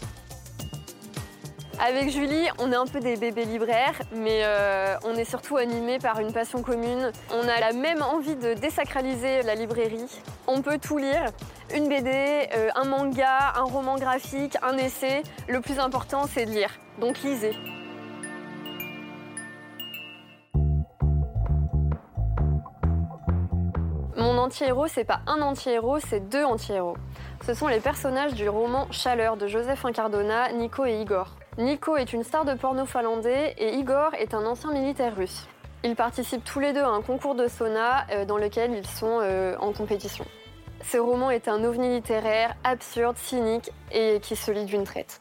Avec Julie, on est un peu des bébés libraires, mais euh, on est surtout animés par une passion commune. On a la même envie de désacraliser la librairie. On peut tout lire, une BD, euh, un manga, un roman graphique, un essai. Le plus important, c'est de lire. Donc lisez. Mon anti-héros, c'est pas un anti-héros, c'est deux anti-héros. Ce sont les personnages du roman Chaleur de Joseph Incardona, Nico et Igor. Nico est une star de porno finlandais et Igor est un ancien militaire russe. Ils participent tous les deux à un concours de sauna euh, dans lequel ils sont euh, en compétition. Ce roman est un ovni littéraire absurde, cynique et qui se lit d'une traite.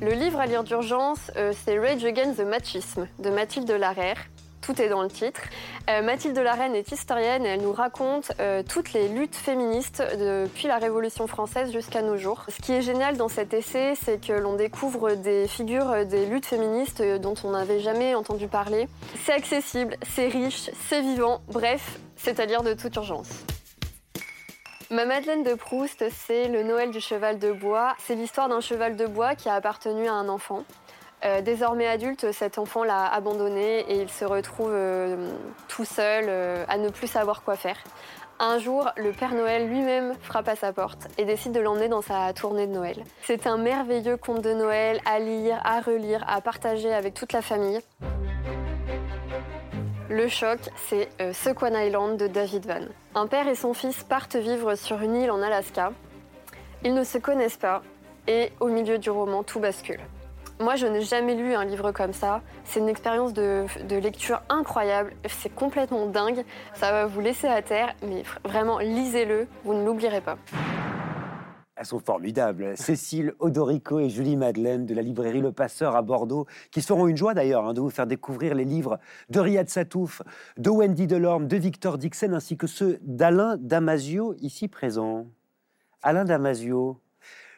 Le livre à lire d'urgence, euh, c'est Rage Against the Machisme de Mathilde Larère tout est dans le titre. Euh, Mathilde Larraine est historienne et elle nous raconte euh, toutes les luttes féministes depuis la Révolution française jusqu'à nos jours. Ce qui est génial dans cet essai, c'est que l'on découvre des figures euh, des luttes féministes dont on n'avait jamais entendu parler. C'est accessible, c'est riche, c'est vivant, bref, c'est à lire de toute urgence. Ma Madeleine de Proust, c'est le Noël du cheval de bois. C'est l'histoire d'un cheval de bois qui a appartenu à un enfant. Euh, désormais adulte, cet enfant l'a abandonné et il se retrouve euh, tout seul euh, à ne plus savoir quoi faire. Un jour, le Père Noël lui-même frappe à sa porte et décide de l'emmener dans sa tournée de Noël. C'est un merveilleux conte de Noël à lire, à relire, à partager avec toute la famille. Le choc, c'est Sequan Island de David Van. Un père et son fils partent vivre sur une île en Alaska. Ils ne se connaissent pas et au milieu du roman, tout bascule. Moi, je n'ai jamais lu un livre comme ça. C'est une expérience de, lecture incroyable. C'est complètement dingue. Ça va vous laisser à terre, mais vraiment, lisez-le. Vous ne l'oublierez pas. Elles sont formidables. Cécile Odorico et Julie Madeleine de la librairie Le Passeur à Bordeaux, qui seront une joie d'ailleurs hein, de vous faire découvrir les livres de Riyad Satouf, de Wendy Delorme, de Victor Dixon, ainsi que ceux d'Alain Damasio, ici présent. Alain Damasio,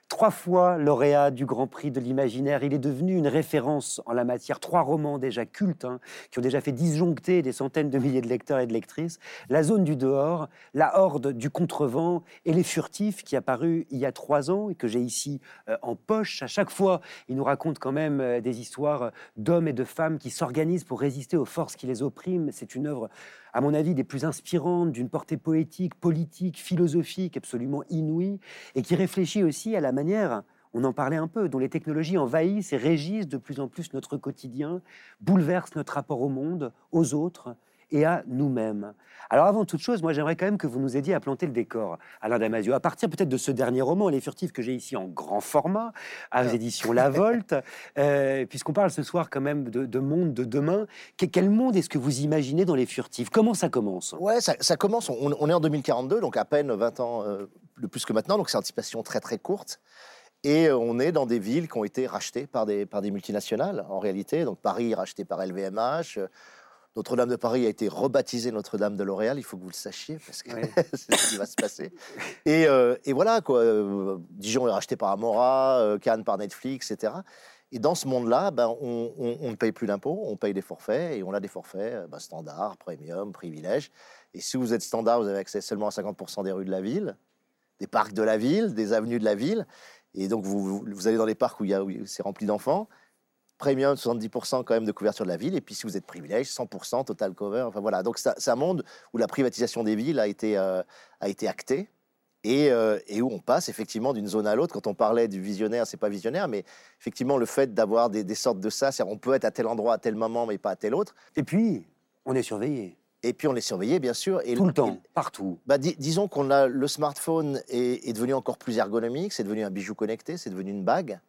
Trois fois lauréat du Grand Prix de l'imaginaire, il est devenu une référence en la matière. Trois romans déjà cultes, hein, qui ont déjà fait disjoncter des centaines de milliers de lecteurs et de lectrices. La zone du dehors, La horde du contrevent et Les furtifs, qui a paru il y a trois ans et que j'ai ici euh, en poche. À chaque fois, il nous raconte quand même euh, des histoires d'hommes et de femmes qui s'organisent pour résister aux forces qui les oppriment. C'est une œuvre à mon avis, des plus inspirantes, d'une portée poétique, politique, philosophique absolument inouïe, et qui réfléchit aussi à la manière, on en parlait un peu, dont les technologies envahissent et régissent de plus en plus notre quotidien, bouleversent notre rapport au monde, aux autres, et à nous-mêmes. Alors avant toute chose, moi j'aimerais quand même que vous nous aidiez à planter le décor, Alain Damasio, à partir peut-être de ce dernier roman, Les Furtifs, que j'ai ici en grand format, aux ah. éditions La Volte, euh, puisqu'on parle ce soir quand même de, monde de demain. quel monde est-ce que vous imaginez dans Les Furtifs Comment ça commence? Ouais, ça, commence, on, est en 2042, donc à peine 20 ans euh, de plus que maintenant, donc c'est anticipation très très courte. Et on est dans des villes qui ont été rachetées par des, par des multinationales, en réalité. Donc Paris racheté par LVMH, notre-Dame de Paris a été rebaptisée Notre-Dame de L'Oréal, il faut que vous le sachiez, parce que c'est ce qui va se passer. Et, euh, voilà, quoi. Euh, Dijon est racheté par Amora, euh, Cannes par Netflix, etc. Et dans ce monde-là, ben, on, ne paye plus d'impôts, on paye des forfaits, et on a des forfaits ben, standards, premium, privilèges. Et si vous êtes standard, vous avez accès seulement à 50% des rues de la ville. des parcs de la ville, des avenues de la ville. Et donc, vous, vous- vous allez dans les parcs où, où c'est rempli d'enfants. Premium, 70% quand même de couverture de la ville. Et puis, si vous êtes privilège, 100% total cover. Enfin, voilà. Donc, c'est c'est un monde où la privatisation des villes a été, euh, a été actée. Et, euh, et où on passe effectivement d'une zone à l'autre. Quand on parlait du visionnaire, c'est pas visionnaire, mais effectivement, le fait d'avoir des, des sortes de ça, c'est-à-dire on peut être à tel endroit, à tel moment, mais pas à tel autre. Et puis, on est surveillé Et puis, on est surveillé, bien sûr. Et tout le et- temps, partout. bah, di- disons qu'on a le smartphone est, est devenu encore plus ergonomique, c'est devenu un bijou connecté, c'est devenu une bague.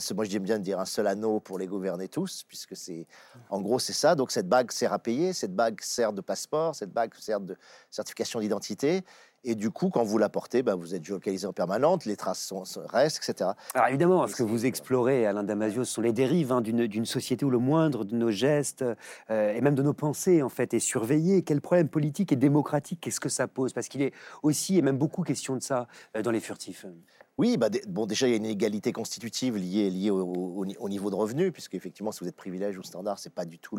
Seul- moi, j'aime bien dire un seul anneau pour les gouverner tous, puisque c'est, en gros, c'est ça. Donc, cette bague sert à payer, cette bague sert de passeport, cette bague sert de certification d'identité. Et du coup, quand vous la portez, bah, vous êtes géolocalisé en permanente, les traces sont, restent, etc. Alors évidemment, ce que vous explorez, Alain Damasio, ce sont les dérives hein, d'une société où le moindre de nos gestes euh, et même de nos pensées en fait est surveillé. Quel problème politique et démocratique qu'est-ce que ça pose? Parce qu'il est aussi et même beaucoup question de ça euh, dans les furtifs. Oui, bah, bon, déjà, il y a une égalité constitutive liée, au, au- au niveau de revenu, puisque effectivement, si vous êtes privilège ou standard, c'est pas du tout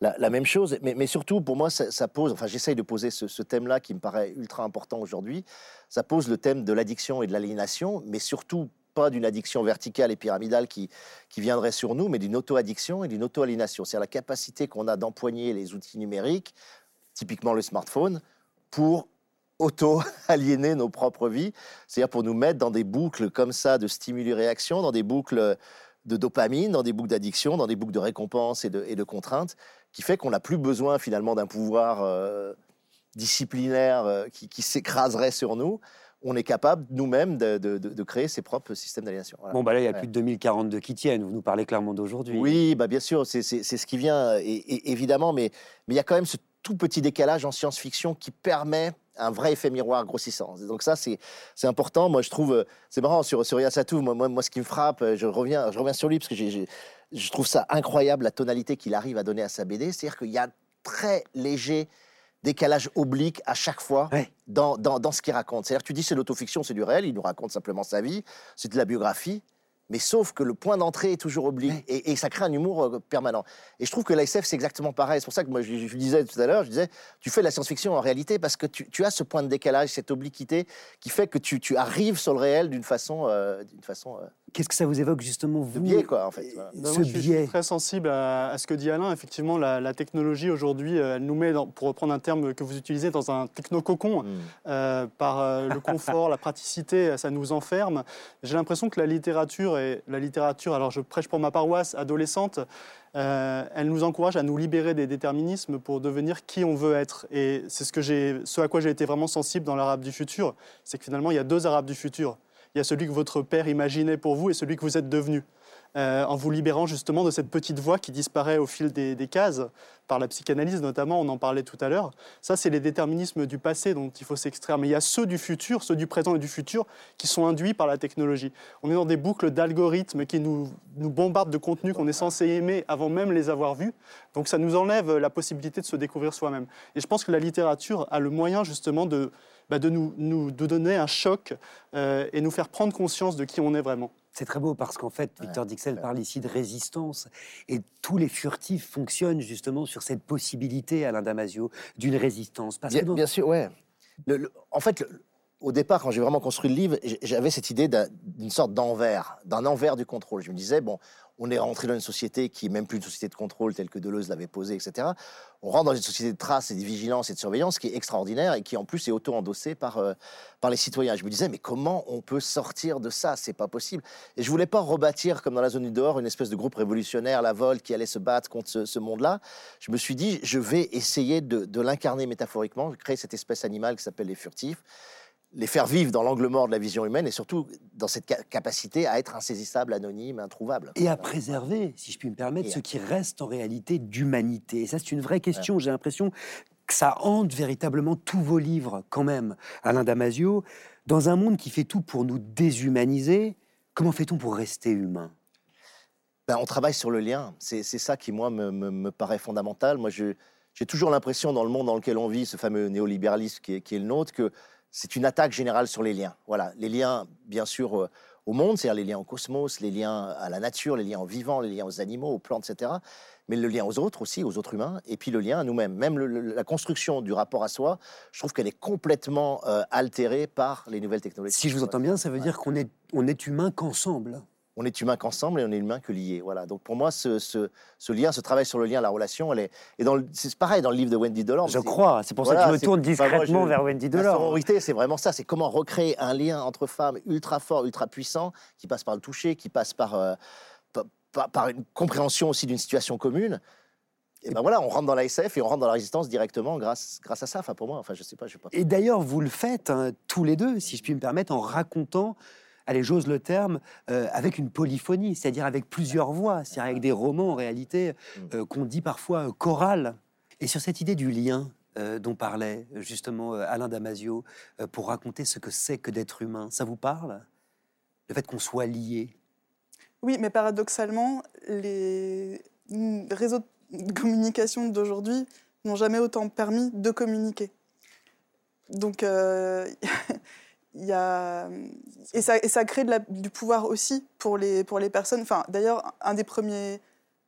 la, même chose. Mais, surtout, pour moi, ça, pose, enfin, j'essaye de poser ce, ce thème-là qui me paraît ultra important aujourd'hui. Ça pose le thème de l'addiction et de l'aliénation, mais surtout pas d'une addiction verticale et pyramidale qui, qui viendrait sur nous, mais d'une auto-addiction et d'une auto-aliénation. C'est-à-dire la capacité qu'on a d'empoigner les outils numériques, typiquement le smartphone, pour auto-aliéner nos propres vies, c'est-à-dire pour nous mettre dans des boucles comme ça de stimuli-réaction, dans des boucles de dopamine, dans des boucles d'addiction, dans des boucles de récompense et de, et de contraintes, qui fait qu'on n'a plus besoin finalement d'un pouvoir euh, disciplinaire euh, qui, qui s'écraserait sur nous. On est capable nous-mêmes de, de- de- de créer ses propres systèmes d'aliénation. Voilà. Bon, bah là, il y a Ouais. plus de 2042 qui tiennent. Vous nous parlez clairement d'aujourd'hui. Oui, bah bien sûr, c'est ce qui vient, et, et- évidemment, mais mais il y a quand même ce tout petit décalage en science-fiction qui permet un vrai effet miroir grossissant. Donc ça, c'est important. Moi, je trouve, euh, c'est marrant, sur, sur Yasatou, moi, moi, moi, ce qui me frappe, euh, je reviens, je reviens sur lui, parce que je trouve ça incroyable, la tonalité qu'il arrive à donner à sa BD. C'est-à-dire qu'il y a très léger décalage oblique à chaque fois Ouais. dans, dans, dans ce qu'il raconte. C'est-à-dire tu dis c'est l'autofiction, c'est du réel, il nous raconte simplement sa vie, c'est de la biographie, mais sauf que le point d'entrée est toujours oblique Ouais. et, et ça crée un humour euh, permanent. Et je trouve que la SF, c'est exactement pareil. C'est pour ça que moi, je, je disais tout à l'heure, je disais, tu fais de la science-fiction en réalité parce que tu, tu as ce point de décalage, cette obliquité qui fait que tu, tu arrives sur le réel d'une façon, euh, d'une façon euh, Qu'est-ce que ça vous évoque justement, vous biais, quoi, en fait. voilà. Ben, Ce moi, je, suis, je suis biais. très sensible à, à ce que dit Alain. Effectivement, la, la technologie aujourd'hui, euh, elle nous met, dans- pour reprendre un terme que vous utilisez, dans un technococon. Mm. Euh, par euh, le confort, la praticité, ça nous enferme. J'ai l'impression que la littérature, et la littérature, alors je prêche pour ma paroisse adolescente, euh, elle nous encourage à nous libérer des déterminismes pour devenir qui on veut être. Et c'est ce, que ce à quoi j'ai été vraiment sensible dans l'Arabe du futur, c'est que finalement, il y a deux Arabes du futur. Il y a celui que votre père imaginait pour vous et celui que vous êtes devenu. Euh, en vous libérant justement de cette petite voix qui disparaît au fil des, cases, par la psychanalyse notamment, on en parlait tout à l'heure. Ça, c'est les déterminismes du passé dont il faut s'extraire. Mais il y a ceux du futur, ceux du présent et du futur, qui sont induits par la technologie. On est dans des boucles d'algorithmes qui nous, nous bombardent de contenus qu'on est censé aimer avant même les avoir vus. Donc ça nous enlève la possibilité de se découvrir soi-même. Et je pense que la littérature a le moyen justement de, bah, de nous, nous de donner un choc euh, et nous faire prendre conscience de qui on est vraiment. C'est très beau parce qu'en fait, Victor Dixel parle ici de résistance et tous les furtifs fonctionnent justement sur cette possibilité, Alain Damasio, d'une résistance. Parce Bien, que bien sûr, ouais. Le- le- en fait, le- au départ, quand j'ai vraiment construit le livre, j'avais cette idée d'un- d'une sorte d'envers, d'un envers du contrôle. Je me disais, bon, on est rentré dans une société qui est même plus une société de contrôle telle que Deleuze l'avait posée, etc. On rentre dans une société de traces et de vigilance et de surveillance qui est extraordinaire et qui en plus est auto-endossée par, euh, par les citoyens. Je me disais, mais comment on peut sortir de ça? C'est pas possible. Et je voulais pas rebâtir, comme dans la zone du dehors, une espèce de groupe révolutionnaire, la Volt, qui allait se battre contre ce, ce monde-là. Je me suis dit, je vais essayer de, de l'incarner métaphoriquement, créer cette espèce animale qui s'appelle les furtifs, les faire vivre dans l'angle mort de la vision humaine et surtout dans cette ca- capacité à être insaisissable, anonyme, introuvable. et à préserver, si je puis me permettre, Et ce à- qui reste en réalité d'humanité. Et ça, c'est une vraie question. J'ai l'impression que ça hante véritablement tous vos livres, quand même, Alain Damasio. Dans un monde qui fait tout pour nous déshumaniser, comment fait-on pour rester humain? Ben, on travaille sur le lien. C'est ça qui, moi, me, me- me paraît fondamental. Moi, j'ai toujours l'impression, dans le monde dans lequel on vit, ce fameux néolibéralisme qui est, qui est le nôtre, que c'est une attaque générale sur les liens. Voilà, les liens, bien sûr, euh, au monde, c'est-à-dire les liens au cosmos, les liens à la nature, les liens aux vivants, les liens aux animaux, aux plantes, etc. Mais le lien aux autres aussi, aux autres humains, et puis le lien à nous-mêmes. Même la construction du rapport à soi, je trouve qu'elle est complètement euh, altérée par les nouvelles technologies. Si je vous entends bien, ça veut dire qu'on est, on est humain qu'ensemble on est humain qu'ensemble et on est humain que lié. Voilà. Donc pour moi, ce, lien, ce travail sur le lien, la relation, elle est. Et c'est pareil dans le livre de Wendy Delors. Je crois. C'est pour ça que je me tourne discrètement vers Wendy Delors. La sororité, c'est vraiment ça. C'est comment recréer un lien entre femmes ultra fort, ultra puissant, qui passe par le toucher, qui passe par, euh, par, une compréhension aussi d'une situation commune. Et ben voilà, on rentre dans l'ASF et on rentre dans la résistance directement grâce, grâce à ça. Enfin, pour moi, enfin, je sais pas, je sais pas. Et d'ailleurs, vous le faites hein, tous les deux, si je puis me permettre, en racontant allez, j'ose le terme, euh, avec une polyphonie, c'est-à-dire avec plusieurs voix, c'est-à-dire avec des romans en réalité mm. euh, qu'on dit parfois euh, chorales. Et sur cette idée du lien dont parlait justement Alain Damasio, pour raconter ce que c'est que d'être humain, ça vous parle? Le fait qu'on soit lié? Oui, mais paradoxalement, les réseaux de communication d'aujourd'hui n'ont jamais autant permis de communiquer. Donc, et, ça, crée du pouvoir aussi pour les, pour les personnes. Enfin, D'ailleurs, un des premiers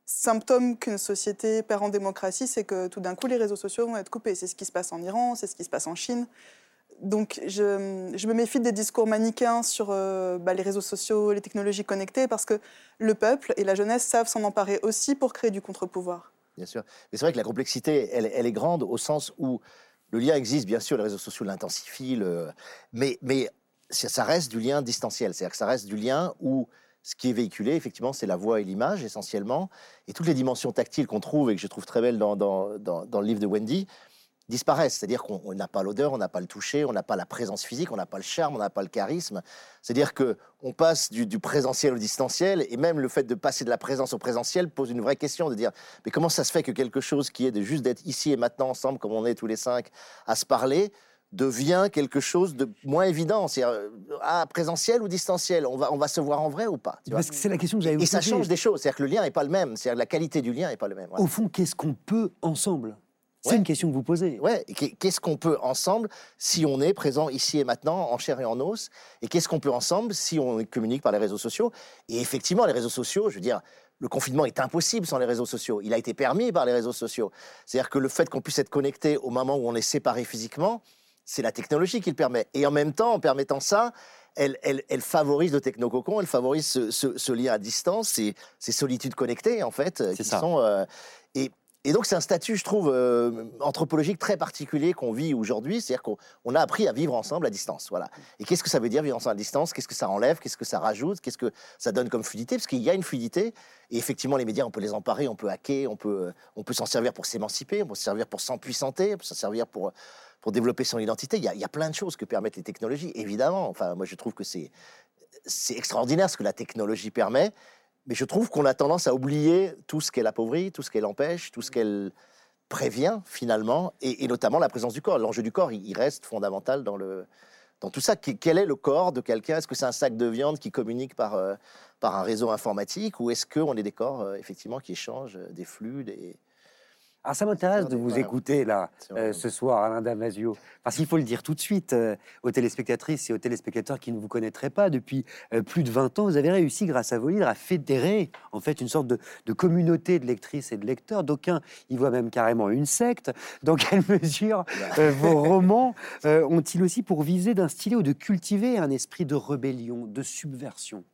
symptômes qu'une société perd en démocratie, c'est que tout d'un coup, les réseaux sociaux vont être coupés. C'est ce qui se passe en Iran, c'est ce qui se passe en Chine. Donc, je, me méfie des discours manichéens sur euh, bah, les réseaux sociaux, les technologies connectées, parce que le peuple et la jeunesse savent s'en emparer aussi pour créer du contre-pouvoir. Bien sûr. Mais c'est vrai que la complexité, elle est grande au sens où le lien existe, bien sûr, les réseaux sociaux l'intensifient, mais, mais ça reste du lien distanciel. C'est-à-dire que ça reste du lien où ce qui est véhiculé, effectivement, c'est la voix et l'image essentiellement, et toutes les dimensions tactiles qu'on trouve et que je trouve très belles dans, dans, dans le livre de Wendy, disparaissent. C'est-à-dire qu'on n'a pas l'odeur, on n'a pas le toucher, on n'a pas la présence physique, on n'a pas le charme, on n'a pas le charisme. C'est-à-dire que on passe du, présentiel au distanciel, et même le fait de passer de la présence au présentiel pose une vraie question de dire mais comment ça se fait que quelque chose qui est de juste d'être ici et maintenant ensemble, comme on est tous les cinq, à se parler, devient quelque chose de moins évident? C'est euh, ah, présentiel ou distanciel? On va, on va se voir en vrai ou pas? Parce que c'est la question que j'avais Et ça change des choses. C'est-à-dire que le lien n'est pas le même. C'est-à-dire la qualité du lien n'est pas le même. Au fond, qu'est-ce qu'on peut ensemble? C'est une question que vous posez. Ouais. Qu'est-ce qu'on peut ensemble si on est présent ici et maintenant, en chair et en os Et qu'est-ce qu'on peut ensemble si on communique par les réseaux sociaux? Et effectivement, les réseaux sociaux, je veux dire, le confinement est impossible sans les réseaux sociaux. Il a été permis par les réseaux sociaux. C'est-à-dire que le fait qu'on puisse être connecté au moment où on est séparé physiquement, c'est la technologie qui le permet. Et en même temps, en permettant ça, elle, elle, favorise le technococon, elle favorise ce, lien à distance, ces, ces solitudes connectées, en fait, qui ça. sont. Euh, et donc c'est un statut, je trouve, euh, anthropologique très particulier qu'on vit aujourd'hui, c'est-à-dire qu'on a appris à vivre ensemble à distance. Voilà. Et qu'est-ce que ça veut dire vivre ensemble à distance? Qu'est-ce que ça enlève? Qu'est-ce que ça rajoute? Qu'est-ce que ça donne comme fluidité? Parce qu'il y a une fluidité, et effectivement les médias, on peut les emparer, on peut hacker, on peut, euh, peut s'en servir pour s'émanciper, on peut s'en servir pour s'empuissanter, on peut s'en servir pour, pour développer son identité. Il y, a, il y a plein de choses que permettent les technologies, évidemment. Enfin, moi je trouve que c'est extraordinaire ce que la technologie permet. Mais je trouve qu'on a tendance à oublier tout ce qu'elle appauvrit, tout ce qu'elle empêche, tout ce qu'elle prévient finalement, et, notamment la présence du corps. L'enjeu du corps, il, reste fondamental dans, le, dans tout ça. Quel est le corps de quelqu'un? Est-ce que c'est un sac de viande qui communique par, euh, par un réseau informatique? Ou est-ce qu'on est des corps euh, effectivement qui échangent des flux, alors ça m'intéresse de vous écouter là euh, ce soir, Alain Damasio, parce qu'il faut le dire tout de suite euh, aux téléspectatrices et aux téléspectateurs qui ne vous connaîtraient pas depuis euh, plus de 20 ans, vous avez réussi grâce à vos livres à fédérer en fait une sorte de, communauté de lectrices et de lecteurs. D'aucuns y voient même carrément une secte. Dans quelle mesure vos romans ont-ils aussi pour viser d'instiller ou de cultiver un esprit de rébellion, de subversion?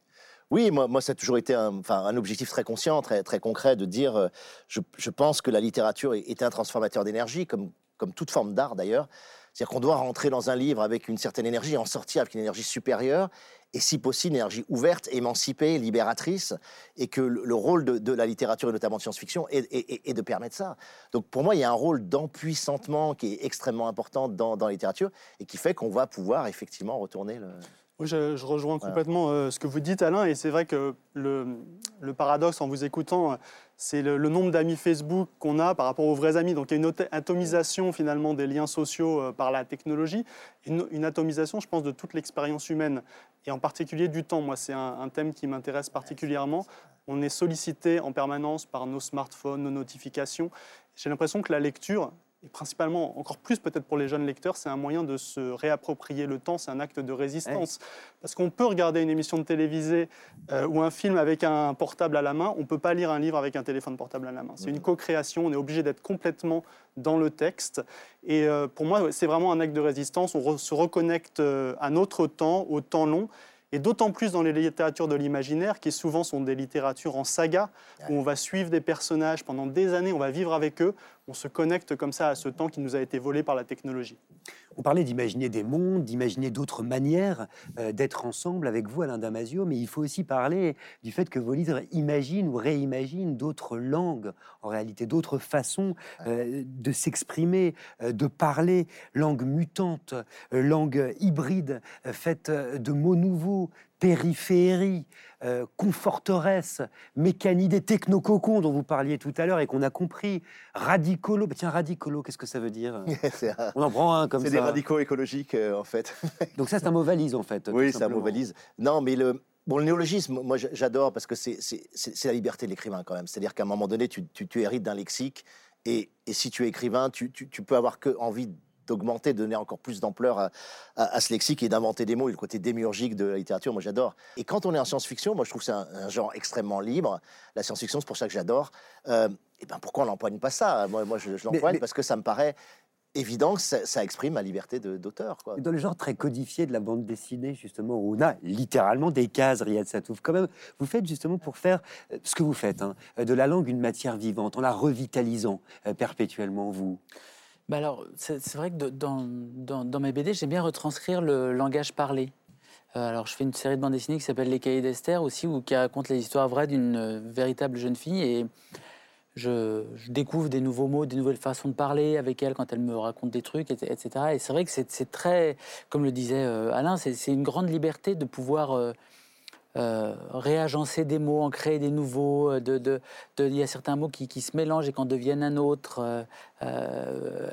Oui, moi, ça a toujours été un, objectif très conscient, très, concret, de dire, euh, je, pense que la littérature est, un transformateur d'énergie, comme, toute forme d'art d'ailleurs. C'est-à-dire qu'on doit rentrer dans un livre avec une certaine énergie en sortir avec une énergie supérieure, et si possible, une énergie ouverte, émancipée, libératrice, et que le, rôle de, la littérature, et notamment de science-fiction, est, est, de permettre ça. Donc pour moi, il y a un rôle d'empuissantement qui est extrêmement important dans, dans la littérature, et qui fait qu'on va pouvoir effectivement retourner le... Oui, je, rejoins complètement euh, ce que vous dites, Alain, et c'est vrai que le, paradoxe en vous écoutant, c'est le, nombre d'amis Facebook qu'on a par rapport aux vrais amis. Donc il y a une atomisation finalement des liens sociaux euh, par la technologie, une, une, atomisation, je pense, de toute l'expérience humaine, et en particulier du temps. Moi, c'est un, thème qui m'intéresse particulièrement. On est sollicité en permanence par nos smartphones, nos notifications. J'ai l'impression que la lecture et principalement, encore plus peut-être pour les jeunes lecteurs, c'est un moyen de se réapproprier le temps, c'est un acte de résistance. Parce qu'on peut regarder une émission de télévisée euh, ou un film avec un portable à la main, on ne peut pas lire un livre avec un téléphone portable à la main. C'est une co-création, on est obligé d'être complètement dans le texte. Et euh, pour moi, c'est vraiment un acte de résistance, on se reconnecte euh, à notre temps, au temps long. Et d'autant plus dans les littératures de l'imaginaire, qui souvent sont des littératures en saga, où on va suivre des personnages pendant des années, on va vivre avec eux, on se connecte comme ça à ce temps qui nous a été volé par la technologie. On parlait d'imaginer des mondes, d'imaginer d'autres manières euh, d'être ensemble avec vous, Alain Damasio, mais il faut aussi parler du fait que vos livres imaginent ou réimaginent d'autres langues, en réalité d'autres façons euh, de s'exprimer, euh, de parler, langue mutante, langue hybride, faite de mots nouveaux, périphérie, euh, conforteresse, mécanidé, technococon dont vous parliez tout à l'heure et qu'on a compris, radicolo. Bah, tiens, radicolo, qu'est-ce que ça veut dire? On en prend un comme ça. C'est des radicaux écologiques, euh, en fait. Donc ça, c'est un mot valise, en fait. Oui, c'est un mot valise. Non, mais le, Bon, le néologisme, moi j'adore parce que c'est la liberté de l'écrivain quand même. C'est-à-dire qu'à un moment donné, tu, tu, hérites d'un lexique et, et, si tu es écrivain, tu, tu, peux avoir que envie d'augmenter, de donner encore plus d'ampleur à, ce lexique et d'inventer des mots et le côté démiurgique de la littérature, moi j'adore. Et quand on est en science-fiction, moi je trouve que c'est un, genre extrêmement libre. La science-fiction, c'est pour ça que j'adore. Euh, et ben pourquoi on n'empoigne pas ça? Moi, moi je, l'empoigne parce que ça me paraît évident que ça, exprime ma liberté d'auteur. Dans le genre très codifié de la bande dessinée, justement, où on a littéralement des cases, Riyad Satouf, quand même, vous faites justement pour faire euh, ce que vous faites, hein, de la langue une matière vivante, en la revitalisant euh, perpétuellement, vous bah alors, c'est vrai que dans, mes BD, j'aime bien retranscrire le langage parlé. Euh, alors, je fais une série de bandes dessinées qui s'appelle Les Cahiers d'Esther aussi, où qui raconte les histoires vraies d'une euh, véritable jeune fille. Et je, découvre des nouveaux mots, des nouvelles façons de parler avec elle quand elle me raconte des trucs, etc. Et c'est vrai que c'est très, comme le disait euh, Alain, c'est une grande liberté de pouvoir euh, réagencer des mots, en créer des nouveaux. Euh, de, de, il y a certains mots qui, qui, se mélangent et qu'en deviennent un autre. Euh,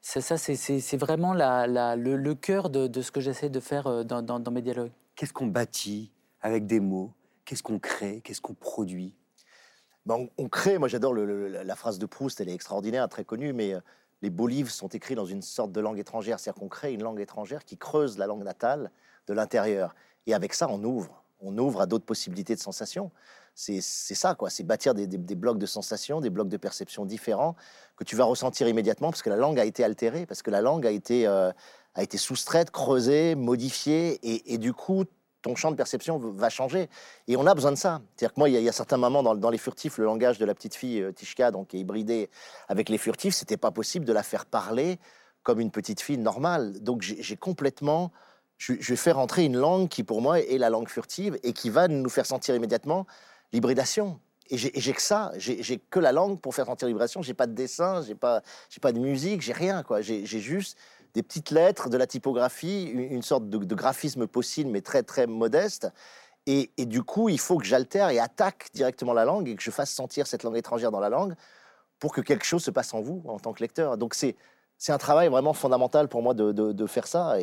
ça, c'est vraiment la, la, le, cœur de, de, ce que j'essaie de faire dans, dans, mes dialogues. Qu'est-ce qu'on bâtit avec des mots? Qu'est-ce qu'on crée? Qu'est-ce qu'on produit? Ben, on, crée, moi j'adore la phrase de Proust, elle est extraordinaire, très connue, mais les beaux livres sont écrits dans une sorte de langue étrangère, c'est-à-dire qu'on crée une langue étrangère qui creuse la langue natale de l'intérieur. Et avec ça, on ouvre on ouvre à d'autres possibilités de sensations. C'est ça, quoi. C'est bâtir des, blocs de sensations, des blocs de perception différents que tu vas ressentir immédiatement parce que la langue a été altérée, parce que la langue a été, euh, soustraite, creusée, modifiée, et, du coup, ton champ de perception va changer. Et on a besoin de ça. C'est-à-dire que moi, il y, a certains moments dans, les furtifs, le langage de la petite fille euh, Tishka, donc qui est hybridé avec les furtifs, c'était pas possible de la faire parler comme une petite fille normale. Donc j'ai complètement je, vais faire entrer une langue qui, pour moi, est la langue furtive et qui va nous faire sentir immédiatement l'hybridation. Et j'ai que ça, j'ai que la langue pour faire sentir l'hybridation. J'ai pas de dessin, j'ai pas, pas de musique, j'ai rien. J'ai juste des petites lettres, de la typographie, une, sorte de, graphisme possible, mais très très modeste. Et, du coup, il faut que j'altère et attaque directement la langue et que je fasse sentir cette langue étrangère dans la langue pour que quelque chose se passe en vous en tant que lecteur. Donc c'est un travail vraiment fondamental pour moi de, faire ça.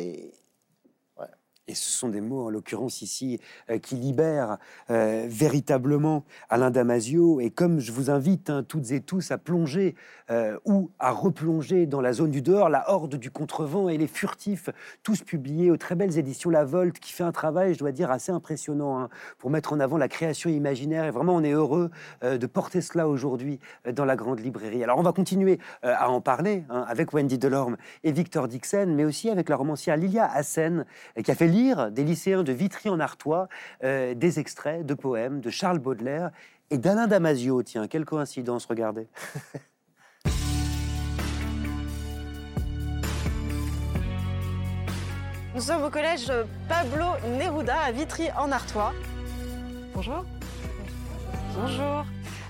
Et ce sont des mots, en l'occurrence ici, euh, qui libèrent euh, véritablement Alain Damasio. Et comme je vous invite hein, toutes et tous à plonger euh, ou à replonger dans la zone du dehors, la horde du contrevent et les furtifs, tous publiés aux très belles éditions La Volte, qui fait un travail, je dois dire, assez impressionnant hein, pour mettre en avant la création imaginaire. Et vraiment, on est heureux de porter cela aujourd'hui dans la grande librairie. Alors, on va continuer à en parler hein, avec Wendy Delorme et Victor Dixon, mais aussi avec la romancière Lilia Hassen, qui a fait des lycéens de Vitry en Artois euh, des extraits de poèmes de Charles Baudelaire et d'Alain Damasio. Tiens, quelle coïncidence, regardez. Nous sommes au collège Pablo Neruda à Vitry en Artois. Bonjour. Bonjour.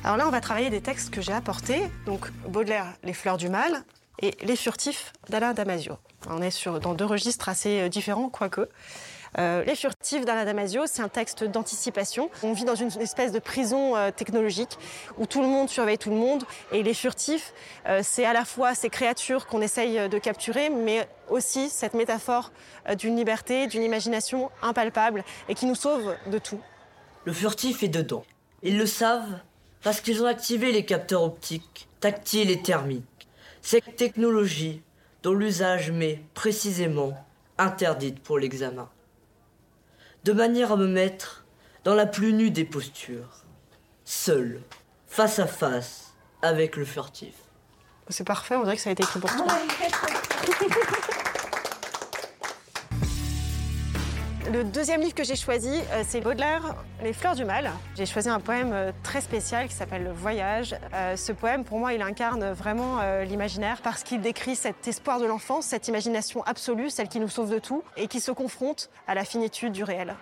Alors là, on va travailler des textes que j'ai apportés. Donc Baudelaire, Les fleurs du mal et Les furtifs d'Alain Damasio. On est sur, dans deux registres assez euh, différents, quoique. Euh, les furtifs d'Alain Damasio, c'est un texte d'anticipation. On vit dans une espèce de prison euh, technologique où tout le monde surveille tout le monde. Et les furtifs, c'est à la fois ces créatures qu'on essaye de capturer, mais aussi cette métaphore d'une liberté, d'une imagination impalpable et qui nous sauve de tout. Le furtif est dedans. Ils le savent parce qu'ils ont activé les capteurs optiques, tactiles et thermiques. Cette technologie dont l'usage m'est précisément interdite pour l'examen. De manière à me mettre dans la plus nue des postures, seul, face à face avec le furtif. C'est parfait, on dirait que ça a été écrit pour toi. Le deuxième livre que j'ai choisi, euh, c'est Baudelaire, Les fleurs du mal. J'ai choisi un poème euh, très spécial qui s'appelle Le Voyage. Euh, ce poème, pour moi, il incarne vraiment l'imaginaire parce qu'il décrit cet espoir de l'enfance, cette imagination absolue, celle qui nous sauve de tout et qui se confronte à la finitude du réel.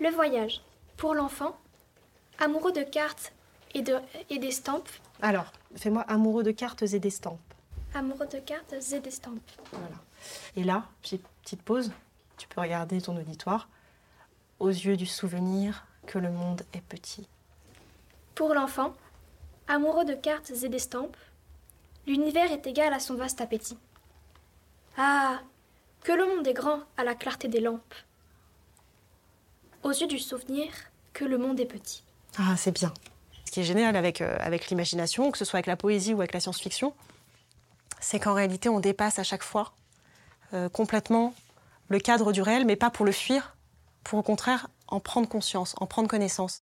Le voyage. Pour l'enfant, amoureux de cartes et, de, et d'estampes. Alors, fais-moi amoureux de cartes et d'estampes. Amoureux de cartes et d'estampes. Voilà. Et là, petite pause, tu peux regarder ton auditoire. Aux yeux du souvenir que le monde est petit. Pour l'enfant, amoureux de cartes et d'estampes, l'univers est égal à son vaste appétit. Ah, que le monde est grand à la clarté des lampes. Aux yeux du souvenir, que le monde est petit. Ah, c'est bien. Ce qui est génial avec, euh, avec l'imagination, que ce soit avec la poésie ou avec la science-fiction, c'est qu'en réalité, on dépasse à chaque fois euh, complètement le cadre du réel, mais pas pour le fuir, pour au contraire en prendre conscience, en prendre connaissance.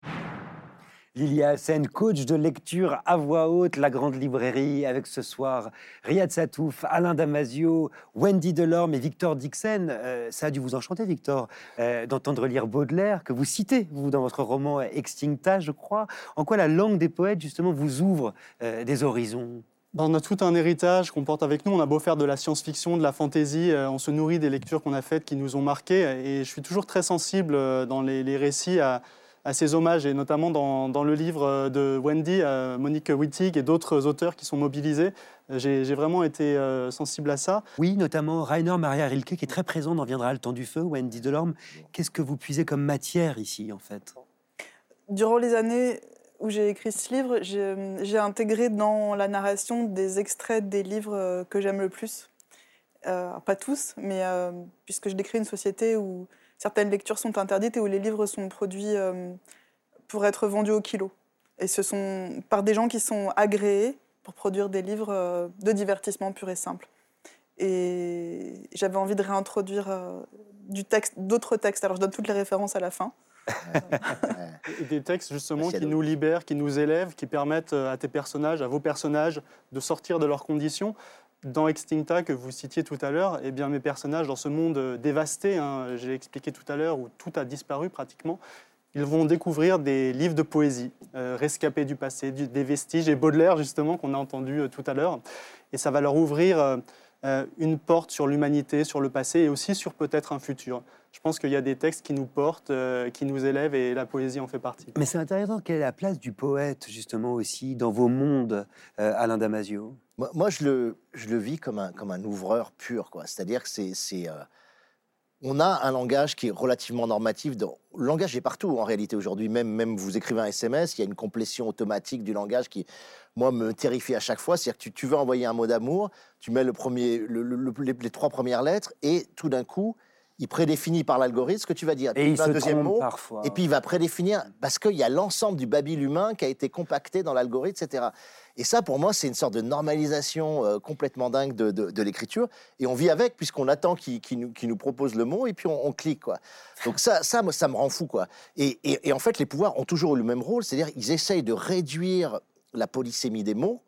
Lilia Hassen, coach de lecture à voix haute, La Grande Librairie, avec ce soir Riyad Satouf, Alain Damasio, Wendy Delorme et Victor Dixon. Euh, ça a dû vous enchanter, Victor, euh, d'entendre lire Baudelaire, que vous citez, vous, dans votre roman Extincta, je crois. En quoi la langue des poètes, justement, vous ouvre euh, des horizons? Ben, on a tout un héritage qu'on porte avec nous. On a beau faire de la science-fiction, de la fantaisie, euh, on se nourrit des lectures qu'on a faites qui nous ont marqués. Et je suis toujours très sensible euh, dans les, les récits à, à ces hommages, et notamment dans, dans le livre euh, de Wendy, euh, Monique Wittig et d'autres auteurs qui sont mobilisés. J'ai vraiment été sensible à ça. Oui, notamment Rainer Maria Rilke, qui est très présent dans Viendra le temps du feu, Wendy Delorme. Qu'est-ce que vous puisez comme matière ici, en fait? Durant les années où j'ai écrit ce livre, j'ai intégré dans la narration des extraits des livres euh, que j'aime le plus. Euh, pas tous, mais euh, puisque je décris une société où certaines lectures sont interdites et où les livres sont produits pour être vendus au kilo. Et ce sont par des gens qui sont agréés pour produire des livres de divertissement pur et simple. Et j'avais envie de réintroduire d'autres textes. Alors je donne toutes les références à la fin. Et des textes justement qui nous libèrent, qui nous élèvent, qui permettent euh, à tes personnages, à vos personnages, de sortir de leurs conditions. Dans Extincta, que vous citiez tout à l'heure, eh bien, mes personnages, dans ce monde euh, dévasté, hein, j'ai expliqué tout à l'heure, où tout a disparu pratiquement, ils vont découvrir des livres de poésie, euh, rescapés du passé, du- des vestiges, et Baudelaire, justement, qu'on a entendu euh, tout à l'heure. Et ça va leur ouvrir euh, une porte sur l'humanité, sur le passé, et aussi sur peut-être un futur. Je pense qu'il y a des textes qui nous portent, euh, qui nous élèvent, et la poésie en fait partie. Mais c'est intéressant, quelle est la place du poète, justement, aussi, dans vos mondes, euh, Alain Damasio? Moi, moi, je, le, je le vis comme un, comme un ouvreur pur, quoi. C'est-à-dire que c'est, c'est, euh, on a un langage qui est relativement normatif. Dans, le langage est partout en réalité aujourd'hui. Même, même vous écrivez un SMS, il y a une complétion automatique du langage qui, moi, me terrifie à chaque fois. C'est-à-dire que tu, tu veux envoyer un mot d'amour, tu mets le premier, le- le- le- les, les trois premières lettres et tout d'un coup, il prédéfinit par l'algorithme ce que tu vas dire. Et Tu il se un deuxième mot, parfois. et puis il va prédéfinir, parce qu'il y a l'ensemble du babil humain qui a été compacté dans l'algorithme, etc. Et ça, pour moi, c'est une sorte de normalisation euh, complètement dingue de, de- de l'écriture. Et on vit avec, puisqu'on attend qu'il nous, propose le mot, et puis on, on clique. Quoi. Donc ça, ça, moi, ça me rend fou. Quoi. Et, et- et en fait, les pouvoirs ont toujours eu le même rôle, c'est-à-dire ils essayent de réduire la polysémie des mots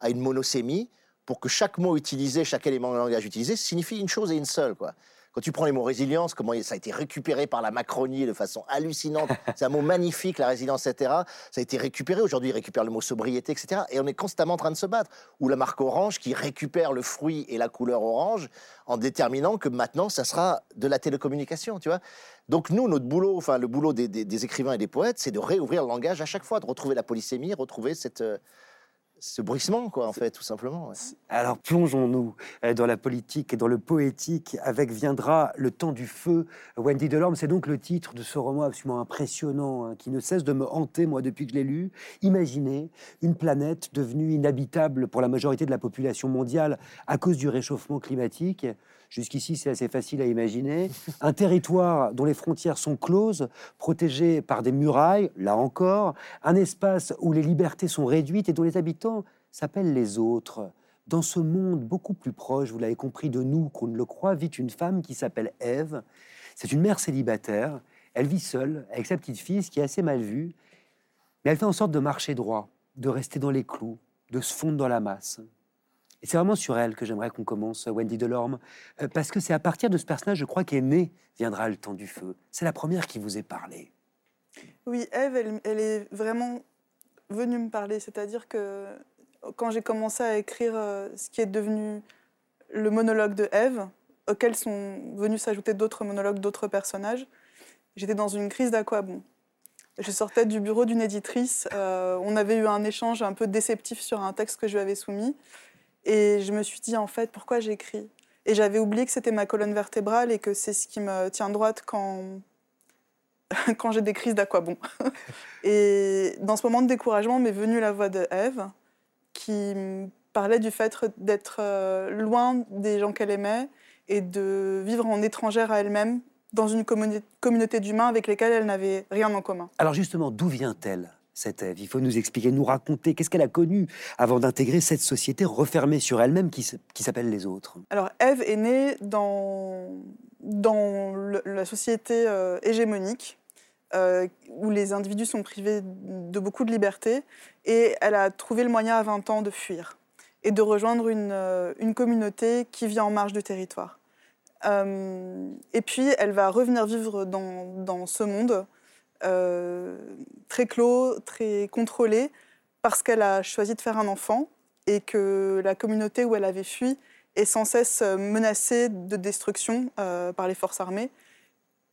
à une monosémie pour que chaque mot utilisé, chaque élément de langage utilisé signifie une chose et une seule. Quoi. Quand tu prends les mots résilience, comment ça a été récupéré par la Macronie de façon hallucinante. C'est un mot magnifique, la résilience, etc. Ça a été récupéré. Aujourd'hui, ils récupèrent le mot sobriété, etc. Et on est constamment en train de se battre. Ou la marque Orange qui récupère le fruit et la couleur orange en déterminant que maintenant, ça sera de la télécommunication, tu vois. Donc nous, notre boulot, enfin le boulot des, des- des écrivains et des poètes, c'est de réouvrir le langage à chaque fois, de retrouver la polysémie, retrouver cette, euh, ce bruissement, quoi, en fait, tout simplement. ouais. Alors plongeons-nous euh, dans la politique et dans le poétique avec Viendra le temps du feu. Wendy Delorme, c'est donc le titre de ce roman absolument impressionnant hein, qui ne cesse de me hanter, moi, depuis que je l'ai lu. Imaginez une planète devenue inhabitable pour la majorité de la population mondiale à cause du réchauffement climatique. Jusqu'ici, c'est assez facile à imaginer. Un territoire dont les frontières sont closes, protégé par des murailles, là encore. Un espace où les libertés sont réduites et dont les habitants s'appellent les autres. dans ce monde beaucoup plus proche, vous l'avez compris, de nous qu'on ne le croit, vit une femme qui s'appelle Ève. C'est une mère célibataire. Elle vit seule avec sa petite fille, ce qui est assez mal vu. Mais elle fait en sorte de marcher droit, de rester dans les clous, de se fondre dans la masse. C'est vraiment sur elle que j'aimerais qu'on commence, Wendy Delorme, euh, parce que c'est à partir de ce personnage, je crois, qu'est né Viendra le temps du feu. C'est la première qui vous est parlé. Oui, Eve, elle, elle est vraiment venue me parler. C'est-à-dire que quand j'ai commencé à écrire euh, ce qui est devenu le monologue de Eve, auquel sont venus s'ajouter d'autres monologues d'autres personnages, j'étais dans une crise d'aquabon. Je sortais du bureau d'une éditrice. euh, on avait eu un échange un peu déceptif sur un texte que je lui avais soumis. Et je me suis dit, en fait, pourquoi j'écris? Et j'avais oublié que c'était ma colonne vertébrale et que c'est ce qui me tient droite quand, quand j'ai des crises d'aquabon. et dans ce moment de découragement m'est venue la voix de Eve qui parlait du fait d'être euh, loin des gens qu'elle aimait et de vivre en étrangère à elle-même dans une communauté d'humains avec lesquels elle n'avait rien en commun. Alors justement, d'où vient-elle? Cette Ève Il faut nous expliquer, nous raconter qu'est-ce qu'elle a connu avant d'intégrer cette société refermée sur elle-même qui, s'appelle les autres. Alors, Ève est née dans, la société euh, hégémonique, euh, où les individus sont privés de beaucoup de liberté, et elle a trouvé le moyen à 20 ans de fuir et de rejoindre une, euh, communauté qui vit en marge du territoire. Euh, et puis, elle va revenir vivre dans ce monde euh, très clos, très contrôlé, parce qu'elle a choisi de faire un enfant et que la communauté où elle avait fui est sans cesse euh, menacée de destruction euh, par les forces armées.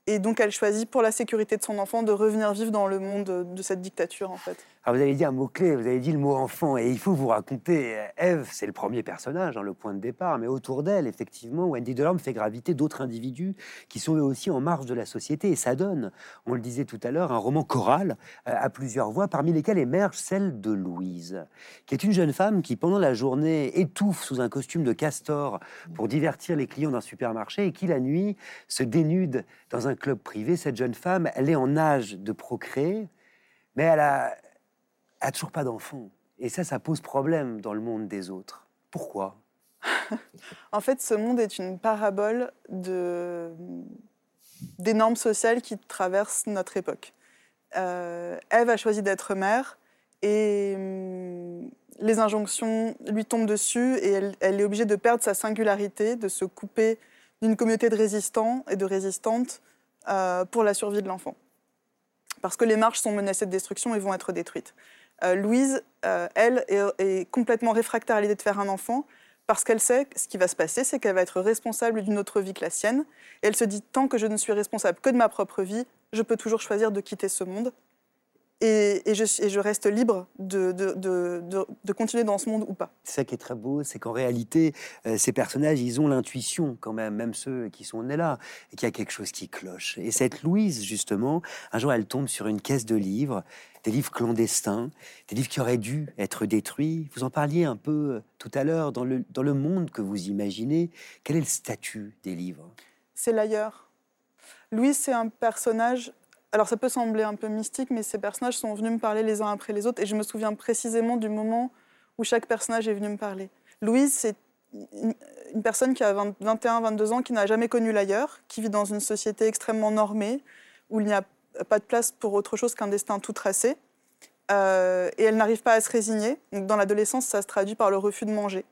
Et donc, elle choisit pour la sécurité de son enfant de revenir vivre dans le monde de cette dictature, en fait. Alors vous avez dit un mot-clé, vous avez dit le mot enfant, et il faut vous raconter, Ève, c'est le premier personnage, hein, le point de départ, mais autour d'elle, effectivement, Wendy Delorme fait graviter d'autres individus qui sont eux aussi en marge de la société, et ça donne, on le disait tout à l'heure, un roman choral euh, à plusieurs voix, parmi lesquelles émerge celle de Louise, qui est une jeune femme qui, pendant la journée, étouffe sous un costume de castor pour divertir les clients d'un supermarché, et qui, la nuit, se dénude dans un club privé. Cette jeune femme, elle est en âge de procréer, mais elle a, a toujours pas d'enfant. Et ça, ça pose problème dans le monde des autres. Pourquoi? En fait, ce monde est une parabole de, des normes sociales qui traversent notre époque. Euh, Ève a choisi d'être mère et hum, les injonctions lui tombent dessus et elle, elle est obligée de perdre sa singularité, de se couper d'une communauté de résistants et de résistantes euh, pour la survie de l'enfant. Parce que les marches sont menacées de destruction et vont être détruites. Euh, Louise, euh, elle, est, complètement réfractaire à l'idée de faire un enfant parce qu'elle sait ce qui va se passer, c'est qu'elle va être responsable d'une autre vie que la sienne. Et elle se dit, tant que je ne suis responsable que de ma propre vie, je peux toujours choisir de quitter ce monde. Et, et je, et je reste libre de, de, de, de, de continuer dans ce monde ou pas. C'est ça qui est très beau, c'est qu'en réalité, euh, ces personnages, ils ont l'intuition quand même, même ceux qui sont nés là, et qu'il y a quelque chose qui cloche. Et cette Louise, justement, un jour, elle tombe sur une caisse de livres, des livres clandestins, des livres qui auraient dû être détruits. Vous en parliez un peu euh, tout à l'heure, dans le, dans le monde que vous imaginez, quel est le statut des livres? C'est l'ailleurs. Louise, c'est un personnage. Alors, ça peut sembler un peu mystique, mais ces personnages sont venus me parler les uns après les autres. Et je me souviens précisément du moment où chaque personnage est venu me parler. Louise, c'est une, personne qui a 20 21, 22 ans, qui n'a jamais connu l'ailleurs, qui vit dans une société extrêmement normée, où il n'y a pas de place pour autre chose qu'un destin tout tracé. Euh, et elle n'arrive pas à se résigner. Donc, dans l'adolescence, ça se traduit par le refus de manger.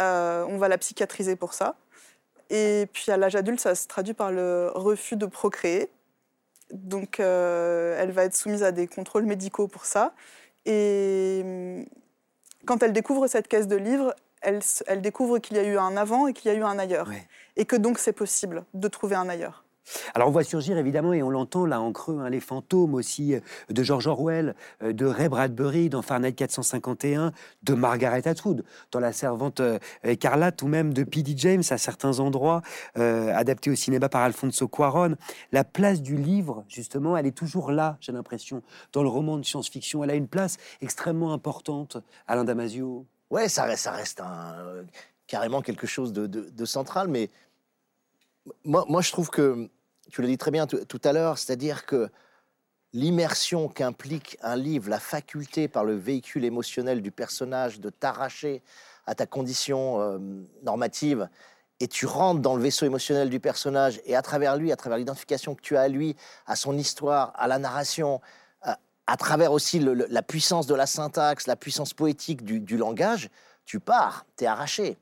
Euh, on va la psychiatriser pour ça. Et puis à l'âge adulte, ça se traduit par le refus de procréer. Donc euh, elle va être soumise à des contrôles médicaux pour ça. Et hum, quand elle découvre cette caisse de livres, elle, découvre qu'il y a eu un avant et qu'il y a eu un ailleurs. Ouais. Et que donc c'est possible de trouver un ailleurs. Alors on voit surgir évidemment, et on l'entend là en creux, hein, les fantômes aussi euh, de George Orwell, euh, de Ray Bradbury dans Fahrenheit 451, de Margaret Atwood dans La Servante euh, écarlate, ou même de P.D. James à certains endroits, euh, adapté au cinéma par Alfonso Cuaron. La place du livre, justement, elle est toujours là, j'ai l'impression, dans le roman de science-fiction. Elle a une place extrêmement importante, Alain Damasio. Ouais, ça reste, carrément quelque chose de, de- de central, mais moi, moi, je trouve que, tu l'as dit très bien tout, à l'heure, c'est-à-dire que l'immersion qu'implique un livre, la faculté par le véhicule émotionnel du personnage de t'arracher à ta condition euh, normative et tu rentres dans le vaisseau émotionnel du personnage et à travers lui, à travers l'identification que tu as à lui, à son histoire, à la narration, à, travers aussi la puissance de la syntaxe, la puissance poétique du, du langage, tu pars, tu es arraché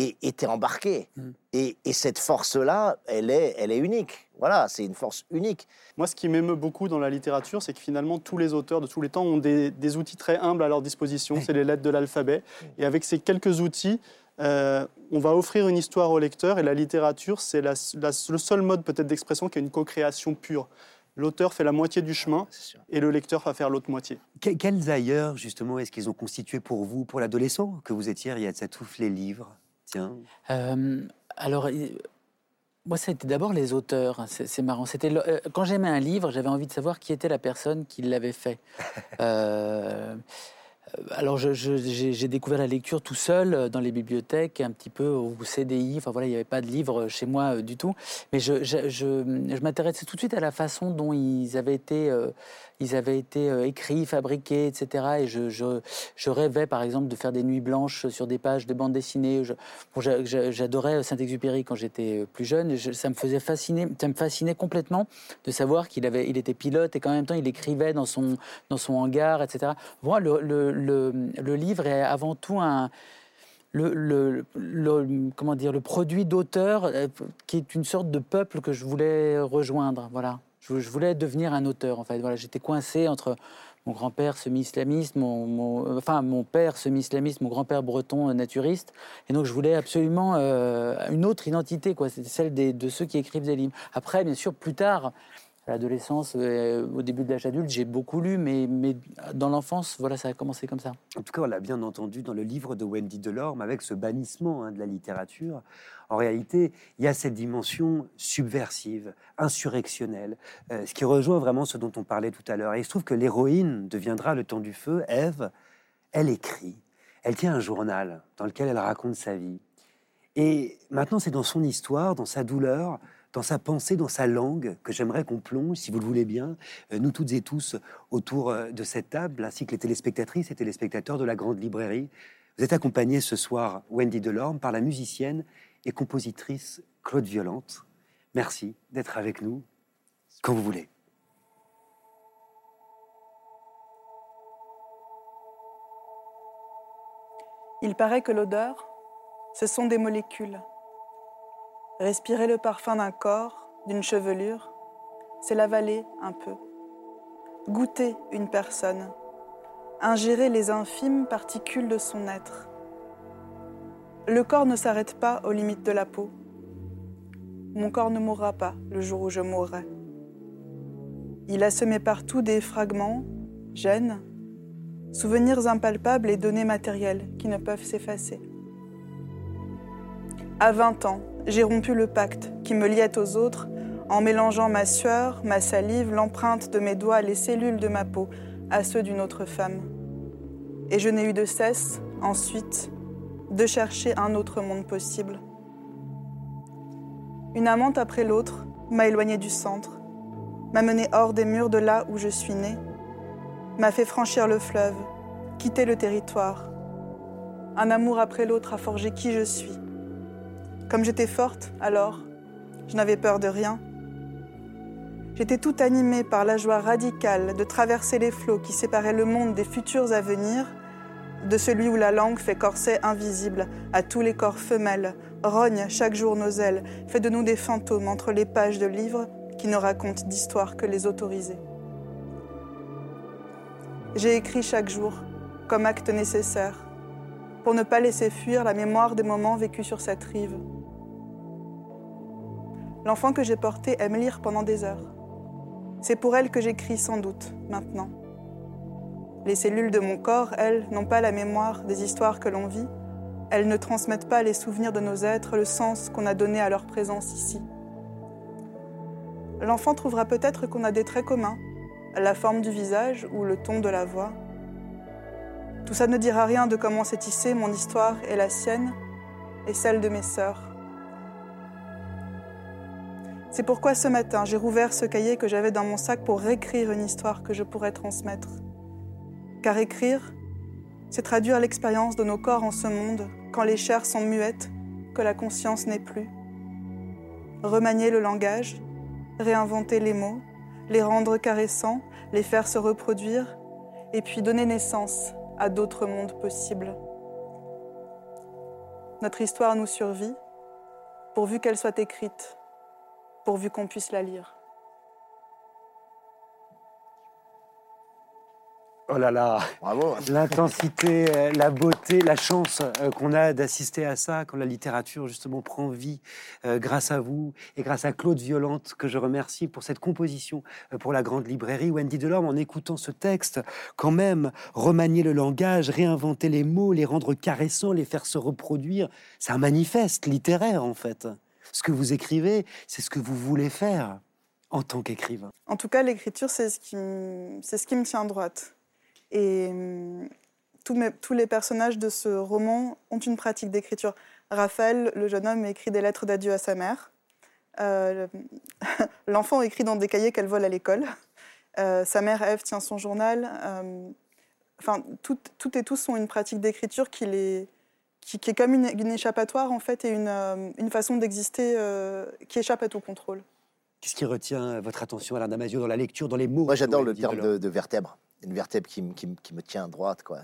et es embarqué. Mm. Et, et cette force-là, elle est, elle est unique. Voilà, c'est une force unique. Moi, ce qui m'émeut beaucoup dans la littérature, c'est que finalement, tous les auteurs de tous les temps ont des, des outils très humbles à leur disposition. C'est les lettres de l'alphabet. Et avec ces quelques outils, euh, on va offrir une histoire au lecteur. Et la littérature, c'est la- la- le seul mode peut-être d'expression qui est une co-création pure. L'auteur fait la moitié du chemin et le lecteur va faire l'autre moitié. Que- quels ailleurs, justement, est-ce qu'ils ont constitué pour vous, pour l'adolescent que vous étiez, Riyad Satouf, les livres? Tiens. Euh, alors, moi, c'était d'abord les auteurs. C'est c'est marrant. C'était euh, quand j'aimais un livre, j'avais envie de savoir qui était la personne qui l'avait fait. Euh, alors, j'ai découvert la lecture tout seul dans les bibliothèques, un petit peu au CDI. Enfin voilà, il n'y avait pas de livre chez moi euh, du tout. Mais je, je, je- je m'intéressais tout de suite à la façon dont ils avaient été, ils avaient été euh, écrits, fabriqués, etc. Et je, rêvais, par exemple, de faire des nuits blanches sur des pages de bande dessinée. Je- bon, j'a- j'a- J'adorais Saint-Exupéry quand j'étais plus jeune. Je- ça me faisait fasciner, ça me fascinait complètement de savoir qu'il il était pilote et qu'en même temps il écrivait dans son, dans son hangar, etc. Moi, le, livre est avant tout un le, le- le- comment dire, le produit d'auteur euh, qui est une sorte de peuple que je voulais rejoindre. Voilà. Je, voulais devenir un auteur, en fait. Voilà, J'étais coincé entre mon grand-père semi-islamiste, mon, mon- enfin mon père semi-islamiste, mon grand-père breton euh, naturiste. Et donc je voulais absolument euh, une autre identité, quoi. C'était celle des- de ceux qui écrivent des livres. Après, bien sûr, plus tard, à l'adolescence, euh, au début de l'âge adulte, j'ai beaucoup lu, mais, mais dans l'enfance, voilà, ça a commencé comme ça. En tout cas, on l'a bien entendu dans le livre de Wendy Delorme, avec ce bannissement hein, de la littérature. En réalité, il y a cette dimension subversive, insurrectionnelle, euh, ce qui rejoint vraiment ce dont on parlait tout à l'heure. Et il se trouve que l'héroïne deviendra le temps du feu, Ève, elle écrit, elle tient un journal dans lequel elle raconte sa vie. Et maintenant, c'est dans son histoire, dans sa douleur, dans sa pensée, dans sa langue, que j'aimerais qu'on plonge, si vous le voulez bien, euh, nous toutes et tous autour euh, de cette table, ainsi que les téléspectatrices et téléspectateurs de la Grande Librairie. Vous êtes accompagnés ce soir, Wendy Delorme, par la musicienne et compositrice Claude Violante. Merci d'être avec nous quand vous voulez. Il paraît que l'odeur, ce sont des molécules. Respirer le parfum d'un corps, d'une chevelure, c'est l'avaler un peu. Goûter une personne, ingérer les infimes particules de son être. Le corps ne s'arrête pas aux limites de la peau. Mon corps ne mourra pas le jour où je mourrai. Il a semé partout des fragments, gènes, souvenirs impalpables et données matérielles qui ne peuvent s'effacer. À 20 ans, j'ai rompu le pacte qui me liait aux autres en mélangeant ma sueur, ma salive, l'empreinte de mes doigts, les cellules de ma peau à ceux d'une autre femme. Et je n'ai eu de cesse, ensuite, de chercher un autre monde possible. Une amante après l'autre m'a éloignée du centre, m'a menée hors des murs de là où je suis née, m'a fait franchir le fleuve, quitter le territoire. Un amour après l'autre a forgé qui je suis. Comme j'étais forte, alors, je n'avais peur de rien. J'étais tout animée par la joie radicale de traverser les flots qui séparaient le monde des futurs à venir, de celui où la langue fait corset invisible à tous les corps femelles, rogne chaque jour nos ailes, fait de nous des fantômes entre les pages de livres qui ne racontent d'histoire que les autorisés. J'ai écrit chaque jour, comme acte nécessaire, pour ne pas laisser fuir la mémoire des moments vécus sur cette rive. L'enfant que j'ai porté aime lire pendant des heures. C'est pour elle que j'écris sans doute, maintenant. Les cellules de mon corps, elles, n'ont pas la mémoire des histoires que l'on vit. Elles ne transmettent pas les souvenirs de nos êtres, le sens qu'on a donné à leur présence ici. L'enfant trouvera peut-être qu'on a des traits communs, la forme du visage ou le ton de la voix. Tout ça ne dira rien de comment s'est tissée mon histoire et la sienne, et celle de mes sœurs. C'est pourquoi ce matin, j'ai rouvert ce cahier que j'avais dans mon sac pour réécrire une histoire que je pourrais transmettre. Car écrire, c'est traduire l'expérience de nos corps en ce monde quand les chairs sont muettes, que la conscience n'est plus. Remanier le langage, réinventer les mots, les rendre caressants, les faire se reproduire, et puis donner naissance à d'autres mondes possibles. Notre histoire nous survit, pourvu qu'elle soit écrite, pourvu qu'on puisse la lire. Oh là là, Bravo. l'intensité, euh, la beauté, la chance euh, qu'on a d'assister à ça quand la littérature justement prend vie euh, grâce à vous et grâce à Claude Violante que je remercie pour cette composition pour la grande librairie. Wendy Delorme, en écoutant ce texte, quand même, remanier le langage, réinventer les mots, les rendre caressants, les faire se reproduire, c'est un manifeste littéraire en fait. Ce que vous écrivez, c'est ce que vous voulez faire en tant qu'écrivain. En tout cas, l'écriture, c'est ce, qui me- c'est ce qui me tient droite. Et hum, tous, mes- tous les personnages de ce roman ont une pratique d'écriture. Raphaël, le jeune homme, écrit des lettres d'adieu à sa mère. Euh, L'enfant écrit dans des cahiers qu'elle vole à l'école. Euh, sa mère, Ève, tient son journal. Euh, Enfin, toutes, toutes et tous ont une pratique d'écriture qui, les, qui, qui est comme une, une échappatoire, en fait, et une, euh, une façon d'exister euh, qui échappe à tout contrôle. Qu'est-ce qui retient votre attention, Alain Damasio, dans la lecture, dans les mots Moi, j'adore le terme de, de vertèbre. Une vertèbre qui, me- qui me- qui me tient droite, quoi.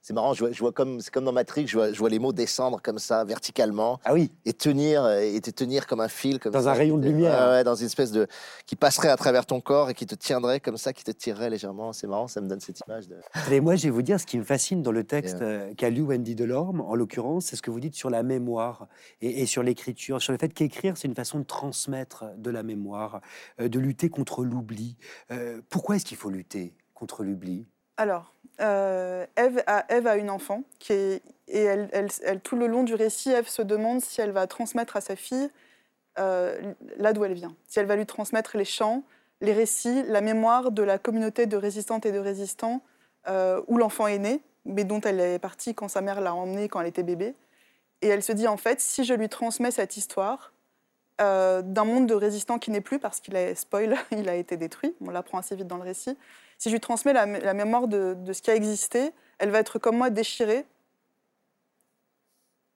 C'est marrant, je vois, je vois comme, c'est comme dans Matrix, je vois, je vois les mots descendre comme ça, verticalement, Ah oui, et tenir, et te tenir comme un fil, comme Dans ça, un rayon de lumière. Ouais, dans une espèce de, qui passerait à travers ton corps et qui te tiendrait comme ça, qui te tirerait légèrement. C'est marrant, ça me donne cette image de. Et moi, je vais vous dire, ce qui me fascine dans le texte euh, qu'a lu Wendy Delorme, en l'occurrence, c'est ce que vous dites sur la mémoire et, et sur l'écriture, sur le fait qu'écrire, c'est une façon de transmettre de la mémoire, euh, de lutter contre l'oubli. Euh, pourquoi est-ce qu'il faut lutter? Contre l'oubli Alors, euh, Ève, a, a une enfant qui est, et elle, elle- tout le long du récit, Ève se demande si elle va transmettre à sa fille euh, là d'où elle vient, si elle va lui transmettre les chants, les récits, la mémoire de la communauté de résistantes et de résistants euh, où l'enfant est né, mais dont elle est partie quand sa mère l'a emmenée quand elle était bébé. Et elle se dit en fait, si je lui transmets cette histoire euh, d'un monde de résistants qui n'est plus, parce qu'il est spoil, il a été détruit, on l'apprend assez vite dans le récit, si je lui transmets la, la mémoire de, de ce qui a existé, elle va être comme moi déchirée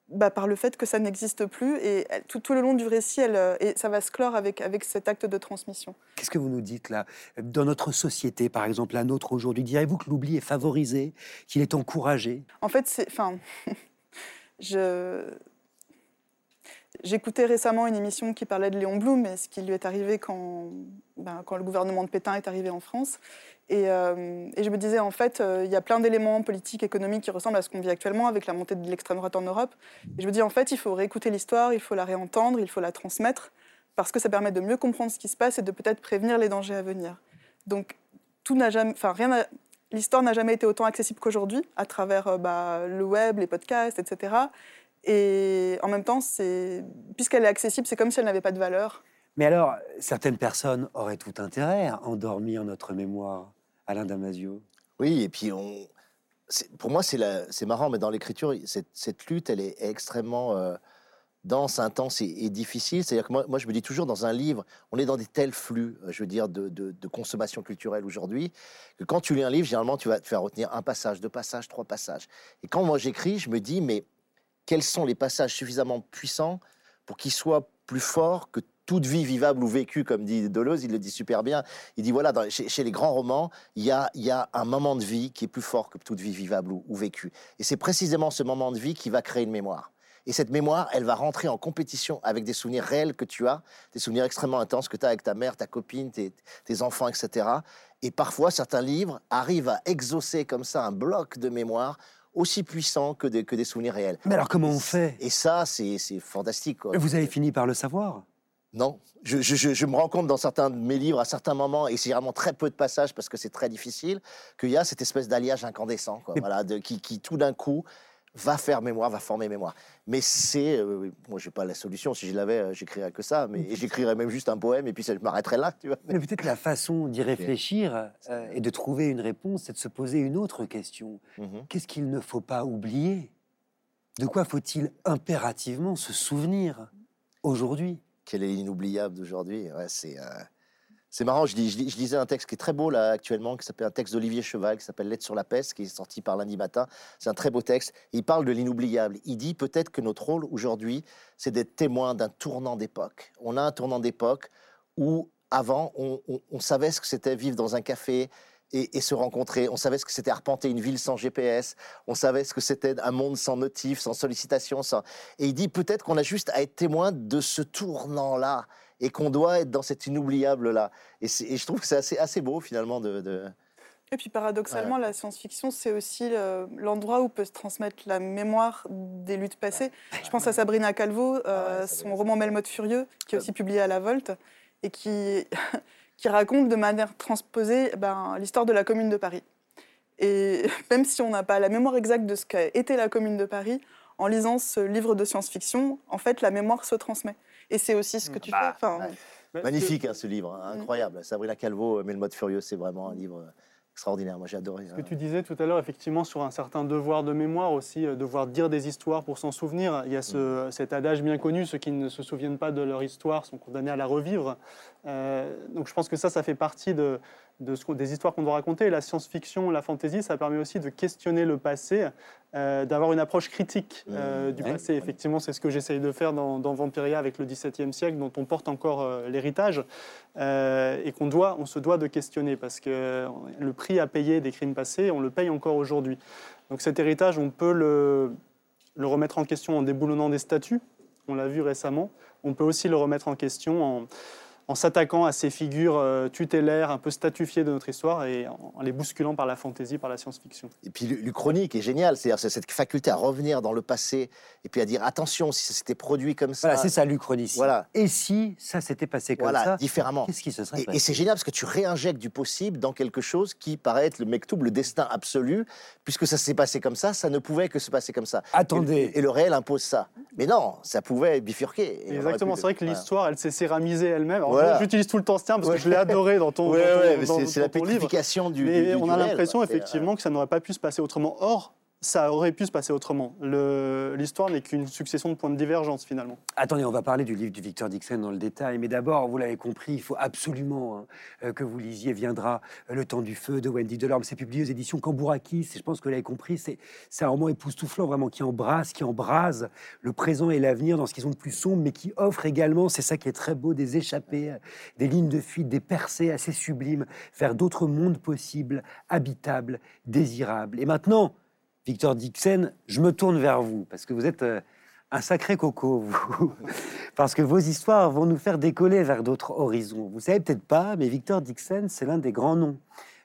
bah, par le fait que ça n'existe plus. Et elle- tout, tout le long du récit, elle, euh, et ça va se clore avec, avec cet acte de transmission. Qu'est-ce que vous nous dites là? Dans notre société, par exemple, la nôtre aujourd'hui, direz-vous que l'oubli est favorisé, qu'il est encouragé? En fait, c'est. Enfin. je. J'écoutais récemment une émission qui parlait de Léon Blum et ce qui lui est arrivé quand, ben, le gouvernement de Pétain est arrivé en France. Et, euh, je me disais, en fait, euh, il y a plein d'éléments politiques, économiques qui ressemblent à ce qu'on vit actuellement avec la montée de l'extrême droite en Europe. Et je me dis, en fait, il faut réécouter l'histoire, il faut la réentendre, il faut la transmettre, parce que ça permet de mieux comprendre ce qui se passe et de peut-être prévenir les dangers à venir. Donc, tout n'a jamais. Enfin, rien L'histoire n'a jamais été autant accessible qu'aujourd'hui, à travers euh, bah, le web, les podcasts, etc. Et en même temps, puisqu'elle est accessible, c'est comme si elle n'avait pas de valeur. Mais alors, certaines personnes auraient tout intérêt à endormir notre mémoire, Alain Damasio. Oui, et puis on. Pour moi, c'est marrant, mais dans l'écriture, cette, cette lutte, elle est extrêmement euh, dense, intense et, et difficile. C'est-à-dire que moi, moi, je me dis toujours, dans un livre, on est dans des tels flux, euh, je veux dire, de, de- de consommation culturelle aujourd'hui, que quand tu lis un livre, généralement, tu vas te faire retenir un passage, deux passages, trois passages. Et quand moi j'écris, je me dis, mais quels sont les passages suffisamment puissants pour qu'ils soient plus forts que toute vie vivable ou vécue, comme dit Deleuze, il le dit super bien. Il dit voilà, chez, les grands romans, il y a, un moment de vie qui est plus fort que toute vie vivable ou, ou vécue. Et c'est précisément ce moment de vie qui va créer une mémoire. Et cette mémoire, elle va rentrer en compétition avec des souvenirs réels que tu as, des souvenirs extrêmement intenses que tu as avec ta mère, ta copine, tes, tes enfants, etc. Et parfois, certains livres arrivent à exaucer comme ça un bloc de mémoire aussi puissant que des, que des souvenirs réels. Mais alors, comment on fait? Et ça, c'est fantastique. quoi. Vous avez fini par le savoir? Non, je, je- je- je me rends compte dans certains de mes livres, à certains moments, et c'est vraiment très peu de passages parce que c'est très difficile, qu'il y a cette espèce d'alliage incandescent, quoi, Mais- voilà, de- qui, qui, tout d'un coup va faire mémoire, va former mémoire. Mais c'est, euh, moi, j'ai pas la solution. Si je l'avais, euh, j'écrirais que ça, mais j'écrirais même juste un poème et puis ça, je m'arrêterais là, tu vois. Mais peut-être la façon d'y réfléchir euh, et de trouver une réponse, c'est de se poser une autre question. Mhm. Qu'est-ce qu'il ne faut pas oublier? De quoi faut-il impérativement se souvenir aujourd'hui? Quel est l'inoubliable d'aujourd'hui? Ouais, c'est. euh, c'est marrant, je, lis- je lis- je lisais un texte qui est très beau là actuellement, qui s'appelle un texte d'Olivier Cheval, qui s'appelle Lettre sur la peste, qui est sorti par lundi matin. C'est un très beau texte. Il parle de l'inoubliable. Il dit peut-être que notre rôle aujourd'hui, c'est d'être témoin d'un tournant d'époque. On a un tournant d'époque où avant, on, savait ce que c'était vivre dans un café et, se rencontrer. On savait ce que c'était arpenter une ville sans GPS. On savait ce que c'était un monde sans motif, sans sollicitation. Et il dit peut-être qu'on a juste à être témoin de ce tournant-là et qu'on doit être dans cet inoubliable-là. Et, je trouve que c'est assez, assez beau finalement de... de- Et puis paradoxalement, la science-fiction, c'est aussi le- l'endroit où peut se transmettre la mémoire des luttes passées. Je pense à Sabrina Calvo, euh, son roman Melmoth Furieux, qui est aussi publié à la Volte, et qui, qui raconte de manière transposée ben, l'histoire de la Commune de Paris. Et même si on n'a pas la mémoire exacte de ce qu'a été la Commune de Paris, en lisant ce livre de science-fiction, en fait, la mémoire se transmet. Et c'est aussi ce que tu Bah, fais. Enfin, Bah, Magnifique hein, ce livre, hein, incroyable. Sabrina Calvo, mais le mode furieux, c'est vraiment un livre euh, extraordinaire. Moi j'ai adoré. Ce hein. que tu disais tout à l'heure, effectivement, sur un certain devoir de mémoire aussi, euh, devoir dire des histoires pour s'en souvenir. Il y a ce- cet adage bien connu, ceux qui ne se souviennent pas de leur histoire sont condamnés à la revivre. Euh, donc je pense que ça, ça fait partie de, de ce qu'on- des histoires qu'on doit raconter. La science-fiction, la fantasy, ça permet aussi de questionner le passé, euh, d'avoir une approche critique euh, du ouais. passé. Effectivement, c'est ce que j'essaye de faire dans, dans Vampiria avec le XVIIe siècle, dont on porte encore euh, l'héritage, et qu'on doit, on se doit de questionner, parce que le prix à payer des crimes passés, on le paye encore aujourd'hui. Donc cet héritage, on peut le, le remettre en question en déboulonnant des statues, on l'a vu récemment. On peut aussi le remettre en question en, en s'attaquant à ces figures euh, tutélaires, un peu statufiées de notre histoire, et en, les bousculant par la fantaisie, par la science-fiction. Et puis l'u- l'Uchronique est géniale, c'est-à-dire c'est cette faculté à revenir dans le passé et puis à dire attention si ça s'était produit comme ça. Voilà, c'est ça l'Uchronie. Voilà. Et si ça s'était passé comme Voilà, ça, différemment. qu'est-ce qui se serait Et, passé et c'est génial parce que tu réinjectes du possible dans quelque chose qui paraît être le mektoub, le destin absolu, puisque ça s'est passé comme ça, ça ne pouvait que se passer comme ça. Attendez. Et, et le réel impose ça. Mais non, ça pouvait bifurquer. Exactement, c'est vrai que voilà. l'histoire, elle s'est céramisée elle-même. Voilà. J'utilise tout le temps ce terme parce que je l'ai adoré dans ton, Ouais, dans ton- ouais, mais dans- c'est- c'est la livre. pétrification du. Mais du- on a l'impression euh, effectivement que ça n'aurait pas pu se passer autrement. Or, ça aurait pu se passer autrement. L'histoire n'est qu'une succession de points de divergence finalement. Attendez, on va parler du livre du Victor Dixon dans le détail, mais d'abord, vous l'avez compris, il faut absolument hein, euh, que vous lisiez Viendra euh, le temps du feu de Wendy Delorme. C'est publié aux éditions Cambourakis, je pense que vous l'avez compris, c'est c'est un roman époustouflant, vraiment, qui embrasse, qui embrase le présent et l'avenir dans ce qu'ils ont de plus sombre, mais qui offre également, c'est ça qui est très beau, des échappées, euh, des lignes de fuite, des percées assez sublimes vers d'autres mondes possibles, habitables, désirables. Et maintenant, Victor Dixon, je me tourne vers vous, parce que vous êtes euh, un sacré coco, vous. parce que vos histoires vont nous faire décoller vers d'autres horizons. Vous savez peut-être pas, mais Victor Dixon, c'est l'un des grands noms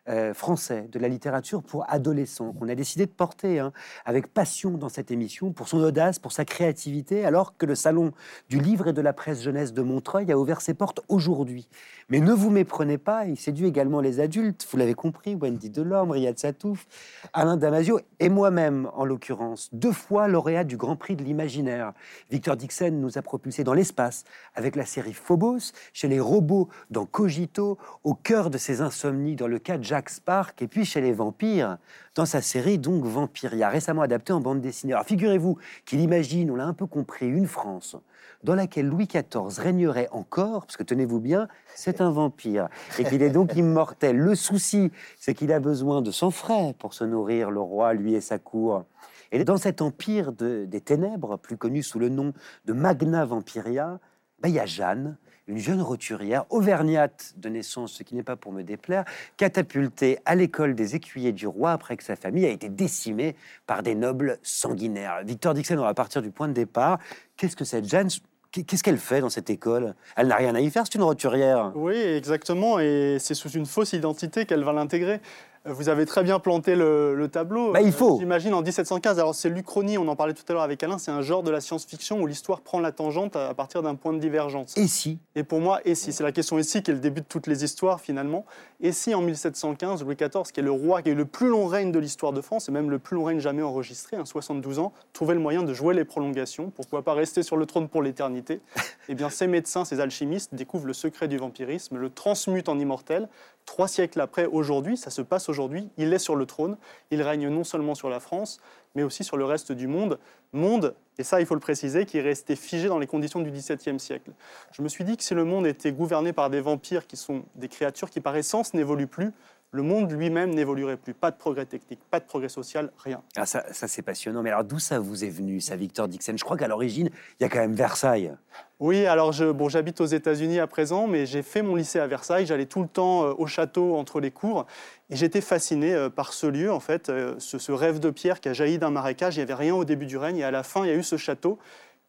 euh, français de la littérature pour adolescents qu'on a décidé de porter hein, avec passion dans cette émission, pour son audace, pour sa créativité, alors que le Salon du livre et de la presse jeunesse de Montreuil a ouvert ses portes aujourd'hui. Mais ne vous méprenez pas, il séduit également les adultes, vous l'avez compris, Wendy Delorme, Riyad Satouf, Alain Damasio et moi-même, en l'occurrence, deux fois lauréat du Grand Prix de l'imaginaire. Victor Dixon nous a propulsés dans l'espace avec la série Phobos, chez les robots dans Cogito, au cœur de ses insomnies dans le cas de Jack Spark, et puis chez les vampires dans sa série donc Vampiria, récemment adaptée en bande dessinée. Alors figurez-vous qu'il imagine, on l'a un peu compris, une France dans laquelle Louis XIV régnerait encore, parce que tenez-vous bien, c'est un vampire, et qu'il est donc immortel. Le souci, c'est qu'il a besoin de sang frais pour se nourrir, le roi, lui et sa cour. Et dans cet empire de- des ténèbres, plus connu sous le nom de Magna Vampiria, ben, il y a Jeanne, une jeune roturière, auvergnate de naissance, ce qui n'est pas pour me déplaire, catapultée à l'école des écuyers du roi après que sa famille a été décimée par des nobles sanguinaires. Victor Dixon, on va partir du point de départ. Qu'est-ce que cette Jeanne Qu'est-ce qu'elle fait dans cette école? Elle n'a rien à y faire, c'est une roturière. Oui, exactement, et c'est sous une fausse identité qu'elle va l'intégrer. Vous avez très bien planté le, le tableau. Bah, il faut. Euh, J'imagine en 1715. Alors c'est l'Uchronie, on en parlait tout à l'heure avec Alain, c'est un genre de la science-fiction où l'histoire prend la tangente à à partir d'un point de divergence. Et si Et pour moi, et si C'est la question ici qui est le début de toutes les histoires finalement. Et si en 1715, Louis XIV, qui est le roi qui a eu le plus long règne de l'histoire de France, et même le plus long règne jamais enregistré, hein, 72 ans, trouvait le moyen de jouer les prolongations, pourquoi pas rester sur le trône pour l'éternité Eh bien, ces médecins, ces alchimistes découvrent le secret du vampirisme, le transmutent en immortel, Trois siècles après, aujourd'hui, ça se passe aujourd'hui, il est sur le trône, il règne non seulement sur la France, mais aussi sur le reste du monde. Monde, et ça il faut le préciser, qui est resté figé dans les conditions du XVIIe siècle. Je me suis dit que si le monde était gouverné par des vampires qui sont des créatures qui par essence n'évoluent plus, le monde lui-même n'évoluerait plus. Pas de progrès technique, pas de progrès social, rien. Ah, ça, ça c'est passionnant. Mais alors d'où ça vous est venu, ça, Victor Dixon Je crois qu'à l'origine, il y a quand même Versailles. Oui, alors je, bon, j'habite aux États-Unis à présent, mais j'ai fait mon lycée à Versailles. J'allais tout le temps euh, au château entre les cours. Et j'étais fasciné euh, par ce lieu, en fait, euh, ce, ce rêve de pierre qui a jailli d'un marécage. Il n'y avait rien au début du règne. Et à la fin, il y a eu ce château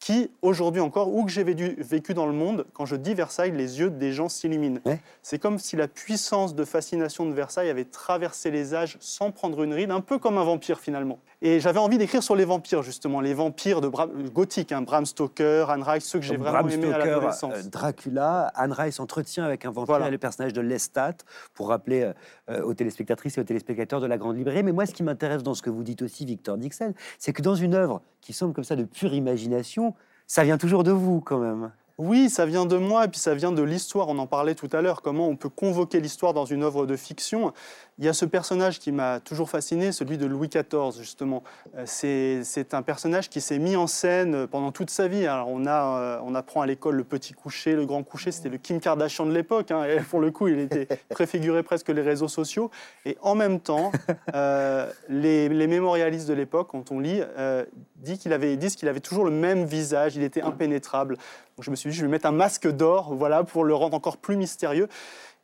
qui, aujourd'hui encore, où que j'ai vécu, dans le monde, quand je dis Versailles, les yeux des gens s'illuminent. Ouais. C'est comme si la puissance de fascination de Versailles avait traversé les âges sans prendre une ride, un peu comme un vampire finalement. Et j'avais envie d'écrire sur les vampires, justement, les vampires de Bram, gothiques, hein, Bram Stoker, Anne Rice, ceux que j'ai vraiment Bram aimés à l'adolescence. euh, Dracula, Anne Rice entretient avec un vampire Voilà. le personnage de Lestat pour rappeler euh, euh, aux téléspectatrices et aux téléspectateurs de la Grande Librairie. Mais moi, ce qui m'intéresse dans ce que vous dites aussi, Victor Dixon, c'est que dans une œuvre qui semble comme ça de pure imagination, ça vient toujours de vous quand même. Oui, ça vient de moi et puis ça vient de l'histoire. On en parlait tout à l'heure, comment on peut convoquer l'histoire dans une œuvre de fiction. Il y a ce personnage qui m'a toujours fasciné, celui de Louis XIV, justement. Euh, C'est un personnage qui s'est mis en scène pendant toute sa vie. Alors, on, a, euh, on apprend à l'école le petit coucher, le grand coucher, c'était le Kim Kardashian de l'époque. hein. Et pour le coup, il était préfiguré presque les réseaux sociaux. Et en même temps, euh, les, les mémorialistes de l'époque, quand on lit, euh, dit qu'il avait, disent qu'il avait toujours le même visage, il était impénétrable. Donc je me suis dit, je vais mettre un masque d'or, voilà, pour le rendre encore plus mystérieux.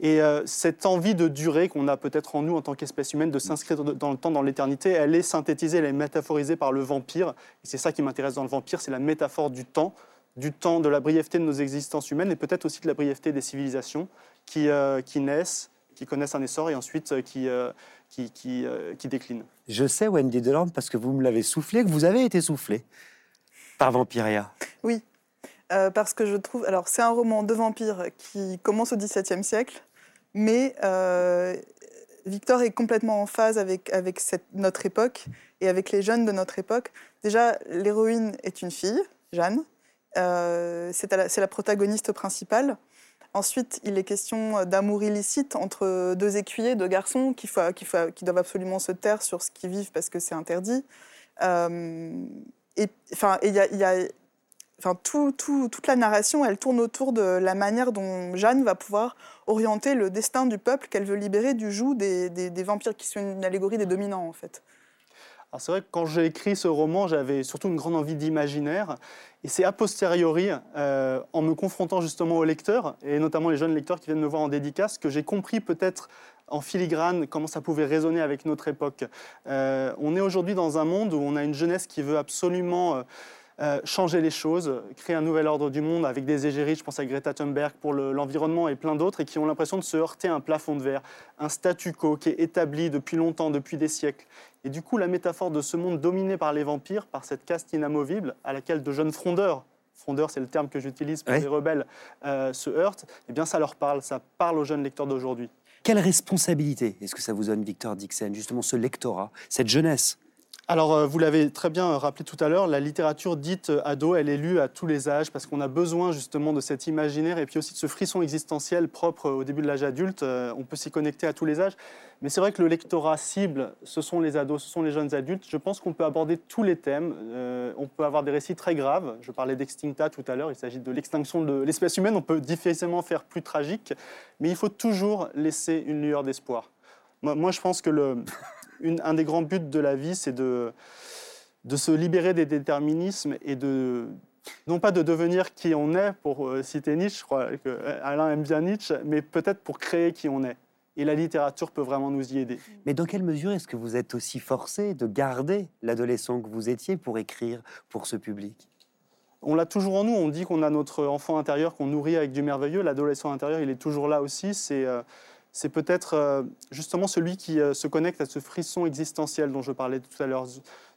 Et euh, cette envie de durée qu'on a peut-être en nous en tant qu'espèce humaine, de s'inscrire dans le temps, dans l'éternité, elle est synthétisée, elle est métaphorisée par le vampire. Et c'est ça qui m'intéresse dans le vampire, c'est la métaphore du temps, du temps, de la brièveté de nos existences humaines, et peut-être aussi de la brièveté des civilisations qui, euh, qui naissent, qui connaissent un essor et ensuite euh, qui, euh, qui, qui, euh, qui déclinent. Je sais, Wendy Delorme, parce que vous me l'avez soufflé, que vous avez été soufflé par Vampiria. Oui, euh, parce que je trouve. Alors, c'est un roman de vampire qui commence au XVIIe siècle, mais euh, Victor est complètement en phase avec, notre époque et avec les jeunes de notre époque. Déjà, l'héroïne est une fille, Jeanne. Euh, c'est la- protagoniste principale. Ensuite, il est question d'amour illicite entre deux écuyers, deux garçons qui, doivent absolument se taire sur ce qu'ils vivent parce que c'est interdit. Euh, et il y a- enfin, tout, tout- toute la narration, elle tourne autour de la manière dont Jeanne va pouvoir orienter le destin du peuple qu'elle veut libérer du joug des vampires, qui sont une allégorie des dominants, en fait. Alors c'est vrai que quand j'ai écrit ce roman, j'avais surtout une grande envie d'imaginaire. Et c'est a posteriori, euh, en me confrontant justement aux lecteurs, et notamment les jeunes lecteurs qui viennent me voir en dédicace, que j'ai compris peut-être en filigrane comment ça pouvait résonner avec notre époque. Euh, on est aujourd'hui dans un monde où on a une jeunesse qui veut absolument... euh, euh, changer les choses, créer un nouvel ordre du monde avec des égéries, je pense à Greta Thunberg pour le- l'environnement et plein d'autres, et qui ont l'impression de se heurter à un plafond de verre, un statu quo qui est établi depuis longtemps, depuis des siècles. Et du coup, la métaphore de ce monde dominé par les vampires, par cette caste inamovible à laquelle de jeunes frondeurs, frondeurs c'est le terme que j'utilise pour Ouais. les rebelles, euh, se heurtent, eh bien ça leur parle, ça parle aux jeunes lecteurs d'aujourd'hui. Quelle responsabilité est-ce que ça vous donne, Victor Dixon, justement ce lectorat, cette jeunesse Alors, euh, vous l'avez très bien rappelé tout à l'heure, la littérature dite euh, ado, elle est lue à tous les âges parce qu'on a besoin justement de cet imaginaire et puis aussi de ce frisson existentiel propre au début de l'âge adulte. Euh, on peut s'y connecter à tous les âges. Mais c'est vrai que le lectorat cible, ce sont les ados, ce sont les jeunes adultes. Je pense qu'on peut aborder tous les thèmes. Euh, on peut avoir des récits très graves. Je parlais d'Extincta tout à l'heure. Il s'agit de l'extinction de l'espèce humaine. On peut difficilement faire plus tragique. Mais il faut toujours laisser une lueur d'espoir. Moi, je pense que le, une- un des grands buts de la vie, c'est de, de se libérer des déterminismes et de non pas de devenir qui on est, pour euh, citer Nietzsche, je crois que euh, Alain aime bien Nietzsche, mais peut-être pour créer qui on est. Et la littérature peut vraiment nous y aider. Mais dans quelle mesure est-ce que vous êtes aussi forcé de garder l'adolescent que vous étiez pour écrire pour ce public? On l'a toujours en nous, on dit qu'on a notre enfant intérieur qu'on nourrit avec du merveilleux, l'adolescent intérieur, il est toujours là aussi, c'est euh, c'est peut-être euh, justement celui qui euh, se connecte à ce frisson existentiel dont je parlais tout à l'heure,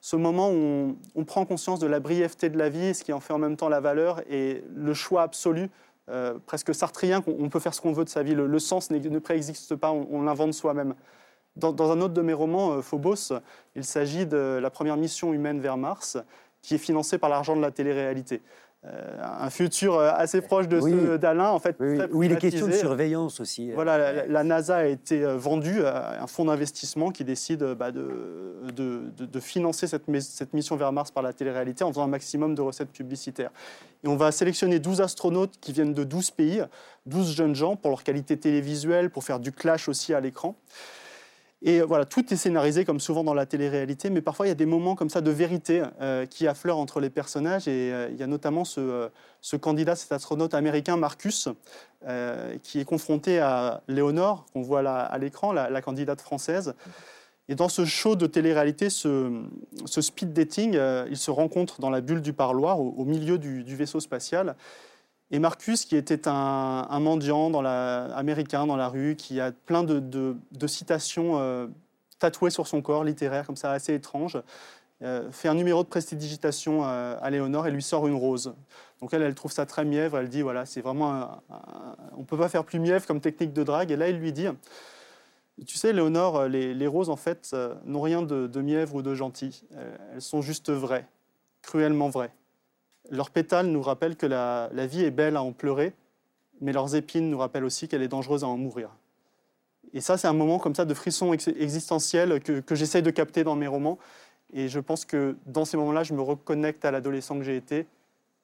ce moment où on, prend conscience de la brièveté de la vie, ce qui en fait en même temps la valeur et le choix absolu, euh, presque sartrien, qu'on on peut faire ce qu'on veut de sa vie, le, sens ne préexiste pas, on, l'invente soi-même. Dans, dans un autre de mes romans, Phobos, il s'agit de la première mission humaine vers Mars, qui est financée par l'argent de la télé-réalité. Euh, un futur euh, assez proche de Oui. ceux d'Alain, en fait. Oui, il est question de surveillance aussi. Voilà, la, la NASA a été euh, vendue à un fonds d'investissement qui décide euh, bah, de, de- de- de financer cette, cette mission vers Mars par la télé-réalité en faisant un maximum de recettes publicitaires. Et on va sélectionner 12 astronautes qui viennent de 12 pays, 12 jeunes gens pour leur qualité télévisuelle, pour faire du clash aussi à l'écran. Et euh, voilà, tout est scénarisé comme souvent dans la télé-réalité, mais parfois il y a des moments comme ça de vérité euh, qui affleurent entre les personnages. Et euh, il y a notamment ce, candidat, cet astronaute américain Marcus, qui est confronté à Léonore, qu'on voit là à l'écran, la, candidate française. Et dans ce show de télé-réalité, ce, speed dating, ils se rencontrent dans la bulle du parloir, au, milieu du vaisseau spatial. Et Marcus, qui était un, mendiant américain dans la rue, qui a plein de, citations euh, tatouées sur son corps, littéraires, comme ça, assez étranges, euh, fait un numéro de prestidigitation euh, à Léonore et lui sort une rose. Donc elle, elle trouve ça très mièvre. Elle dit voilà, c'est vraiment, un- un- on peut pas faire plus mièvre comme technique de drague. Et là, il lui dit, tu sais, Léonore, les, roses en fait n'ont rien de, mièvre ou de gentil. Elles sont juste vraies, cruellement vraies. Leurs pétales nous rappellent que la, la vie est belle à en pleurer, mais leurs épines nous rappellent aussi qu'elle est dangereuse à en mourir. Et ça, c'est un moment comme ça de frisson ex- existentiel que, que j'essaye de capter dans mes romans. Et je pense que dans ces moments-là, je me reconnecte à l'adolescent que j'ai été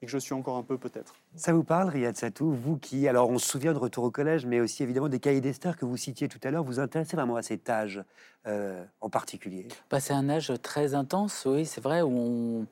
et que je suis encore un peu peut-être. Ça vous parle, Riyad Satou Vous qui, alors on se souvient de Retour au collège, mais aussi évidemment des cahiers d'Esther que vous citiez tout à l'heure, vous vous intéressez vraiment à cet âge euh, en particulier? Bah, c'est un âge très intense, oui, c'est vrai, où on,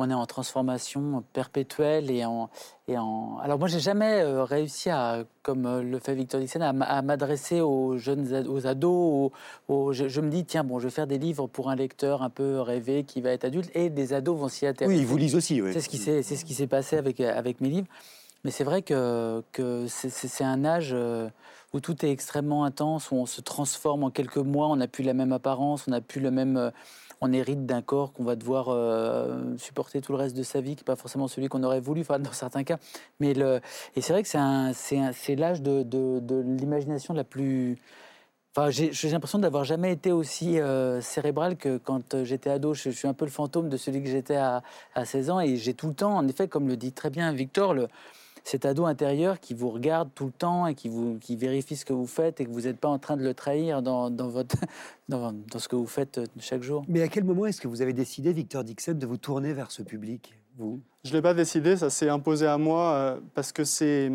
on est en transformation perpétuelle et en. Et en... Alors, moi, j'ai jamais euh, réussi à, comme euh, le fait Victor Dixon, à, m'adresser aux jeunes, aux ados. aux- aux- je, je me dis, tiens, bon, je vais faire des livres pour un lecteur un peu rêvé qui va être adulte, et des ados vont s'y intéresser. Oui, ils vous lisent aussi, oui. C'est ce qui s'est, c'est ce qui s'est passé avec, avec mes livres. Mais c'est vrai que, que c'est un âge euh, où tout est extrêmement intense, où on se transforme en quelques mois, on n'a plus la même apparence, on n'a plus le même. On hérite d'un corps qu'on va devoir euh, supporter tout le reste de sa vie, qui n'est pas forcément celui qu'on aurait voulu, dans certains cas. Mais le, et c'est vrai que c'est, l'âge de, de- de l'imagination la plus. Enfin, j'ai, j'ai l'impression d'avoir jamais été aussi euh, cérébral que quand euh, j'étais ado. Je, je suis un peu le fantôme de celui que j'étais à, à 16 ans et j'ai tout le temps, en effet, comme le dit très bien Victor, le, cet ado intérieur qui vous regarde tout le temps et qui, vous, qui vérifie ce que vous faites et que vous n'êtes pas en train de le trahir dans, dans votre, dans, dans ce que vous faites euh, chaque jour. Mais à quel moment est-ce que vous avez décidé, Victor Dixon, de vous tourner vers ce public, vous? Je ne l'ai pas décidé, ça s'est imposé à moi euh, parce que c'est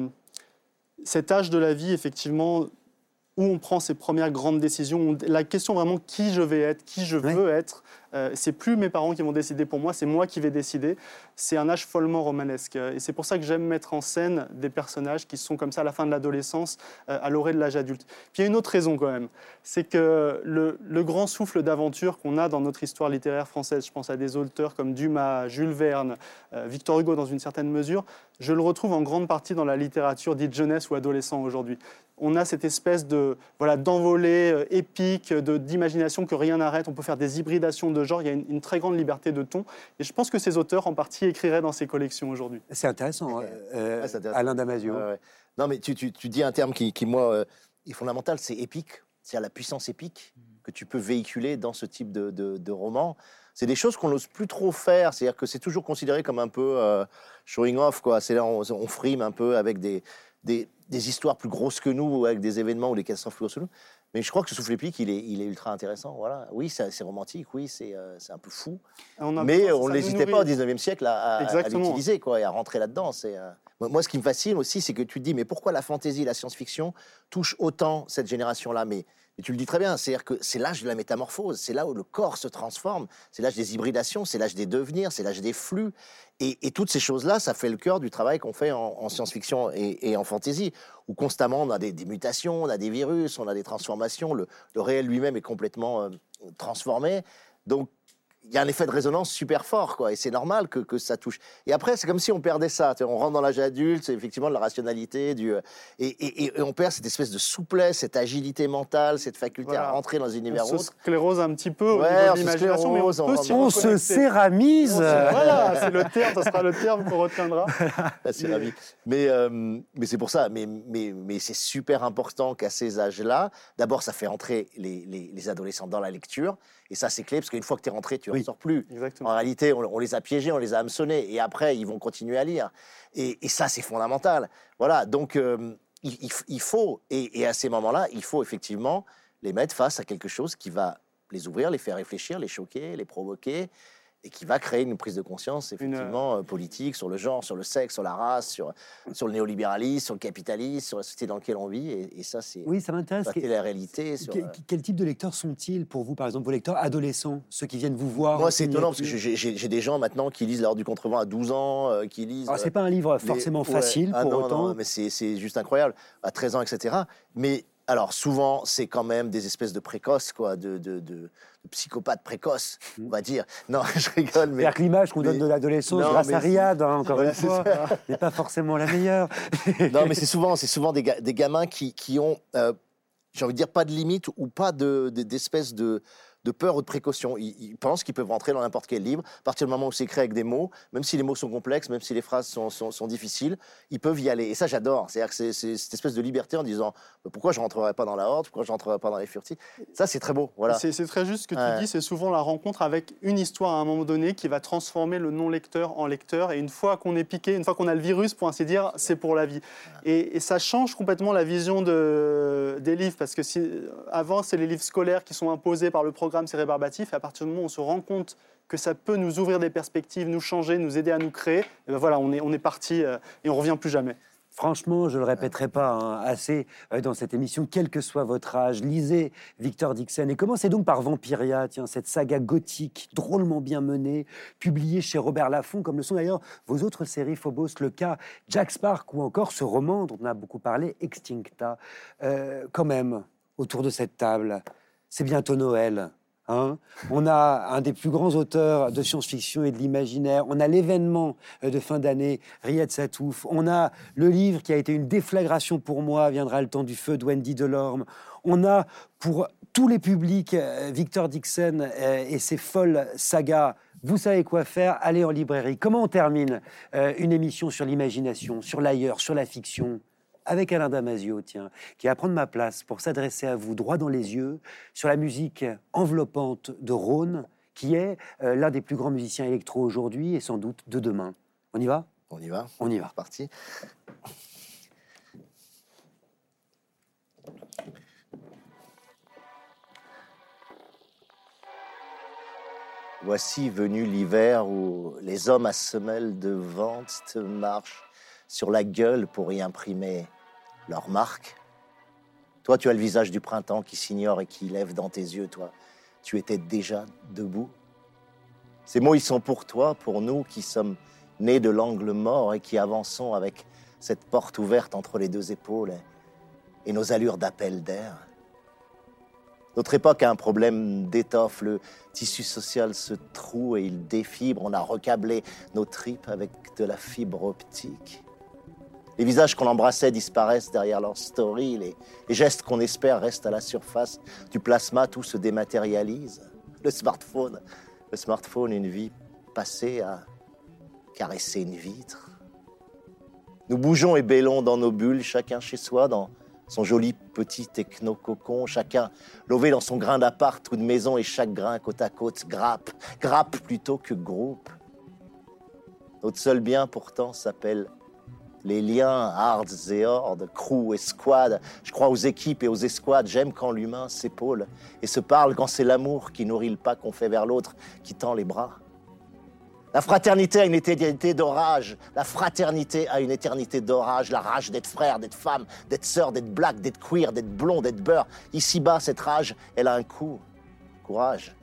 cet âge de la vie, effectivement, où on prend ses premières grandes décisions. La question vraiment qui je vais être, qui je veux être, euh, c'est plus mes parents qui vont décider pour moi, c'est moi qui vais décider. C'est un âge follement romanesque. Et c'est pour ça que j'aime mettre en scène des personnages qui sont comme ça à la fin de l'adolescence, euh, à l'orée de l'âge adulte. Puis il y a une autre raison quand même, c'est que le, grand souffle d'aventure qu'on a dans notre histoire littéraire française, je pense à des auteurs comme Dumas, Jules Verne, euh, Victor Hugo dans une certaine mesure, je le retrouve en grande partie dans la littérature dite jeunesse ou adolescent aujourd'hui. On a cette espèce de voilà d'envolée épique, d'imagination que rien n'arrête. On peut faire des hybridations de genres. Il y a une, une très grande liberté de ton. Et je pense que ces auteurs, en partie, écriraient dans ces collections aujourd'hui. C'est intéressant, euh, Ouais, c'est intéressant. Alain Damasio. Ouais, ouais. Non, mais tu, tu- tu dis un terme qui, qui, moi, euh, est fondamental, c'est épique. C'est la puissance épique que tu peux véhiculer dans ce type de, de, de roman. C'est des choses qu'on n'ose plus trop faire. C'est-à-dire que c'est toujours considéré comme un peu euh, showing off. quoi. C'est là, on, on frime un peu avec des, des, des histoires plus grosses que nous, ou avec des événements ou des catastrophes plus grosses que nous. Mais je crois que ce souffle épique, il est, il est ultra intéressant. Voilà. Oui, c'est romantique, oui, c'est euh, c'est un peu fou. On a Mais on n'hésitait pas au nourrit. 19e siècle à, à- à Exactement. l'utiliser quoi, et à rentrer là-dedans. Euh, moi- Moi, ce qui me fascine aussi, c'est que tu te dis, mais pourquoi la fantaisie et la science-fiction touchent autant cette génération-là? Mais, mais tu le dis très bien, c'est-à-dire que c'est l'âge de la métamorphose, c'est là où le corps se transforme, c'est l'âge des hybridations, c'est l'âge des devenirs, c'est l'âge des flux. Et, et toutes ces choses-là, ça fait le cœur du travail qu'on fait en, en science-fiction et, et en fantaisie, où constamment on a des, mutations, on a des virus, on a des transformations, le, le réel lui-même est complètement euh, transformé. Donc, il y a un effet de résonance super fort, quoi, et c'est normal que, que ça touche. Et après, c'est comme si on perdait ça. On rentre dans l'âge adulte, c'est effectivement de la rationalité, du, euh, et, et- et on perd cette espèce de souplesse, cette agilité mentale, cette faculté Voilà. à rentrer dans un univers On se sclérose un petit peu au Ouais, niveau on de se l'imagination, mais on peut on- On se céramise Voilà, c'est le terme, ça sera le terme qu'on retiendra. Ah, c'est ravi. Mais, euh, mais c'est pour ça. Mais, mais, mais c'est super important qu'à ces âges-là, d'abord, ça fait entrer les, les- les adolescents dans la lecture. Et ça, c'est clé, parce qu'une fois que tu es rentré, tu Oui, sort plus. Exactement. En réalité, on, on les a piégés, on les a hameçonnés, et après, ils vont continuer à lire. Et, et ça, c'est fondamental. Voilà, donc euh, il, faut, et, et à ces moments-là, il faut effectivement les mettre face à quelque chose qui va les ouvrir, les faire réfléchir, les choquer, les provoquer, et qui va créer une prise de conscience effectivement euh, politique sur le genre, sur le sexe, sur la race, sur, sur le néolibéralisme, sur le capitalisme, sur la société dans laquelle on vit. Et, et ça, c'est Oui, ça m'intéresse. la télé-réalité. sur, Que- euh, Quel type de lecteurs sont-ils pour vous, par exemple, vos lecteurs adolescents, ceux qui viennent vous voir Moi, c'est étonnant parce que j'ai- des gens maintenant qui lisent l'heure du contrevent à 12 ans, euh, qui lisent. Alors, euh, c'est pas un livre les- forcément ouais. facile Ah pour non, autant. non, mais c'est c'est juste incroyable. À 13 ans, etc. Mais alors, souvent, c'est quand même des espèces de précoces, quoi, de, de, de- de psychopathes précoces, on va dire. Non, je rigole, mais. Que l'image qu'on donne de l'adolescence grâce à c'est- Riyad, hein, encore Voilà, une c'est fois, n'est pas forcément la meilleure. Non, mais c'est souvent, c'est souvent des, ga- des gamins qui, qui ont, euh, j'ai envie de dire, pas de limite ou pas de- de- d'espèce de, de peur ou de précaution. Ils, ils pensent qu'ils peuvent rentrer dans n'importe quel livre. À partir du moment où c'est écrit avec des mots, même si les mots sont complexes, même si les phrases sont, sont- sont difficiles, ils peuvent y aller. Et ça, j'adore. C'est-à-dire que c'est cette espèce de liberté en disant pourquoi je rentrerai pas dans la horde, pourquoi je rentrerai pas dans les furtifs? Ça, c'est très beau. Voilà. C'est c'est très juste ce que tu Ouais. dis, c'est souvent la rencontre avec une histoire à un moment donné qui va transformer le non-lecteur en lecteur. Et une fois qu'on est piqué, une fois qu'on a le virus, pour ainsi dire, c'est pour la vie. Et, et ça change complètement la vision de, des livres, parce que si, avant, c'est les livres scolaires qui sont imposés par le programme C'est rébarbatif, et à partir du moment où on se rend compte que ça peut nous ouvrir des perspectives, nous changer, nous aider à nous créer, et ben voilà, on est, on est parti euh, et on revient plus jamais. Franchement, je ne le répéterai pas hein, assez euh, dans cette émission, quel que soit votre âge, lisez Victor Dixon et commencez donc par Vampiria, tiens, cette saga gothique drôlement bien menée, publiée chez Robert Laffont, comme le sont d'ailleurs vos autres séries Phobos, Le Cas, Jack Spark ou encore ce roman dont on a beaucoup parlé, Extincta. Euh, quand même, autour de cette table, c'est bientôt Noël. Hein. on a un des plus grands auteurs de science-fiction et de l'imaginaire. On a l'événement euh, de fin d'année, Riyad Satouf. On a le livre qui a été une déflagration pour moi, Viendra le temps du feu, de Wendy Delorme. On a pour tous les publics euh, Victor Dixon euh, et ses folles sagas. Vous savez quoi faire, allez en librairie. Comment on termine une émission sur l'imagination, sur l'ailleurs, sur la fiction? Avec Alain Damasio, tiens, qui va prendre ma place pour s'adresser à vous droit dans les yeux sur la musique enveloppante de Rhône, qui est euh, l'un des plus grands musiciens électro aujourd'hui et sans doute de demain. On y va? On y va On y va. C'est parti. Voici venu l'hiver où les hommes à semelles de vente marchent sur la gueule pour y imprimer leur marque. Toi, tu as le visage du printemps qui s'ignore et qui lève dans tes yeux, toi. Tu étais déjà debout. Ces mots, ils sont pour toi, pour nous qui sommes nés de l'angle mort et qui avançons avec cette porte ouverte entre les deux épaules et, nos allures d'appel d'air. Notre époque a un problème d'étoffe. Le tissu social se troue et il défibre. On a recablé nos tripes avec de la fibre optique. Les visages qu'on embrassait disparaissent derrière leur story. Les, les gestes qu'on espère restent à la surface du plasma. Tout se dématérialise. Le smartphone, le smartphone, une vie passée à caresser une vitre. Nous bougeons et bêlons dans nos bulles, chacun chez soi, dans son joli petit techno-cocon, chacun lové dans son grain d'appart ou de maison et chaque grain côte à côte grappe, grappe plutôt que groupe. Notre seul bien pourtant s'appelle les liens, hards et hordes, crew et squad. Je crois aux équipes et aux escouades. J'aime quand l'humain s'épaule et se parle quand c'est l'amour qui nourrit le pas qu'on fait vers l'autre, qui tend les bras. La fraternité a une éternité d'orage. La fraternité a une éternité d'orage. La rage d'être frère, d'être femme, d'être sœur, d'être black, d'être queer, d'être blond, d'être beurre. Ici-bas, cette rage, elle a un coup. Courage.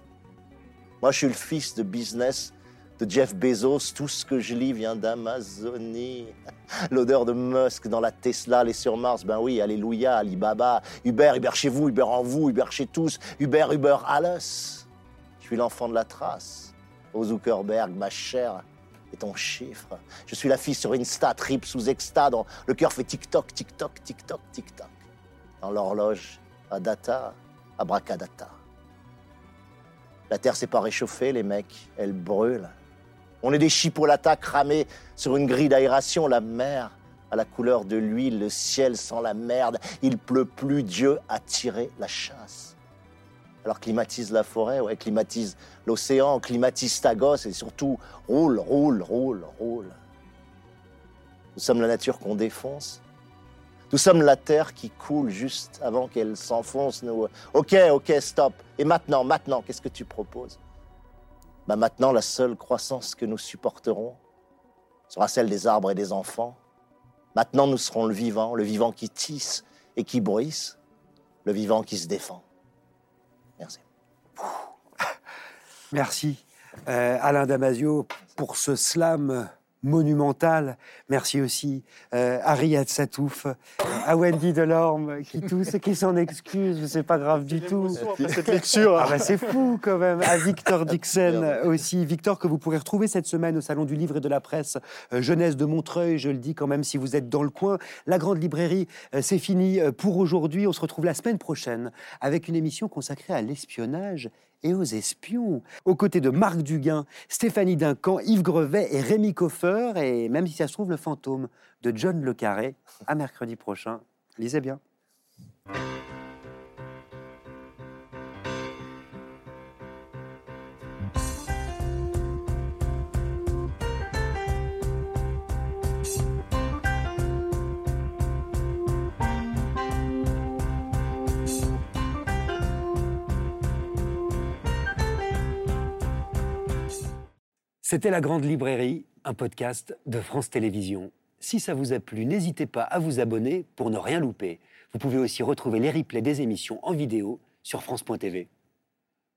Moi, je suis le fils de business de Jeff Bezos. Tout ce que je lis vient d'Amazonie. L'odeur de Musk dans la Tesla, aller sur Mars. Ben oui, Alléluia, Alibaba. Uber, Uber chez vous, Uber en vous, Uber chez tous. Uber, Uber alles. Je suis l'enfant de la trace. Au Zuckerberg, ma chère, et ton chiffre. Je suis la fille sur Insta, trip sous exta, dont le cœur fait tic-toc, tic-toc, tic-toc, tic-toc. Dans l'horloge, à data, abracadata. La terre s'est pas réchauffée, les mecs, elle brûle. On est des chipolatas cramés sur une grille d'aération, la mer à la couleur de l'huile, le ciel sans la merde, il pleut plus, Dieu a tiré la chasse. Alors climatise la forêt, ouais, climatise l'océan, climatise ta gosse et surtout roule, roule, roule, roule. Nous sommes la nature qu'on défonce. Nous sommes la terre qui coule juste avant qu'elle s'enfonce. Ok, ok, stop. Et maintenant, maintenant, qu'est-ce que tu proposes? Bah Maintenant, la seule croissance que nous supporterons sera celle des arbres et des enfants. Maintenant, nous serons le vivant, le vivant qui tisse et qui bruisse, le vivant qui se défend. Merci. Merci, euh, Alain Damasio, pour ce slam monumental. Merci aussi euh, à Riyad Satouf, à Wendy Delorme qui tousse et qui s'en excuse, c'est pas grave du tout. Cette lecture. Ah bah c'est fou quand même. À Victor Dixon aussi. Victor que vous pourrez retrouver cette semaine au Salon du Livre et de la Presse euh, Jeunesse de Montreuil. Je le dis quand même si vous êtes dans le coin. La Grande Librairie, euh, c'est fini euh, pour aujourd'hui. On se retrouve la semaine prochaine avec une émission consacrée à l'espionnage et aux espions. Aux côtés de Marc Duguin, Stéphanie Duncan, Yves Grevet et Rémi Coffer, et même si ça se trouve, le fantôme de John Le Carré. À mercredi prochain. Lisez bien. C'était La Grande Librairie, un podcast de France Télévisions. Si ça vous a plu, n'hésitez pas à vous abonner pour ne rien louper. Vous pouvez aussi retrouver les replays des émissions en vidéo sur France.tv.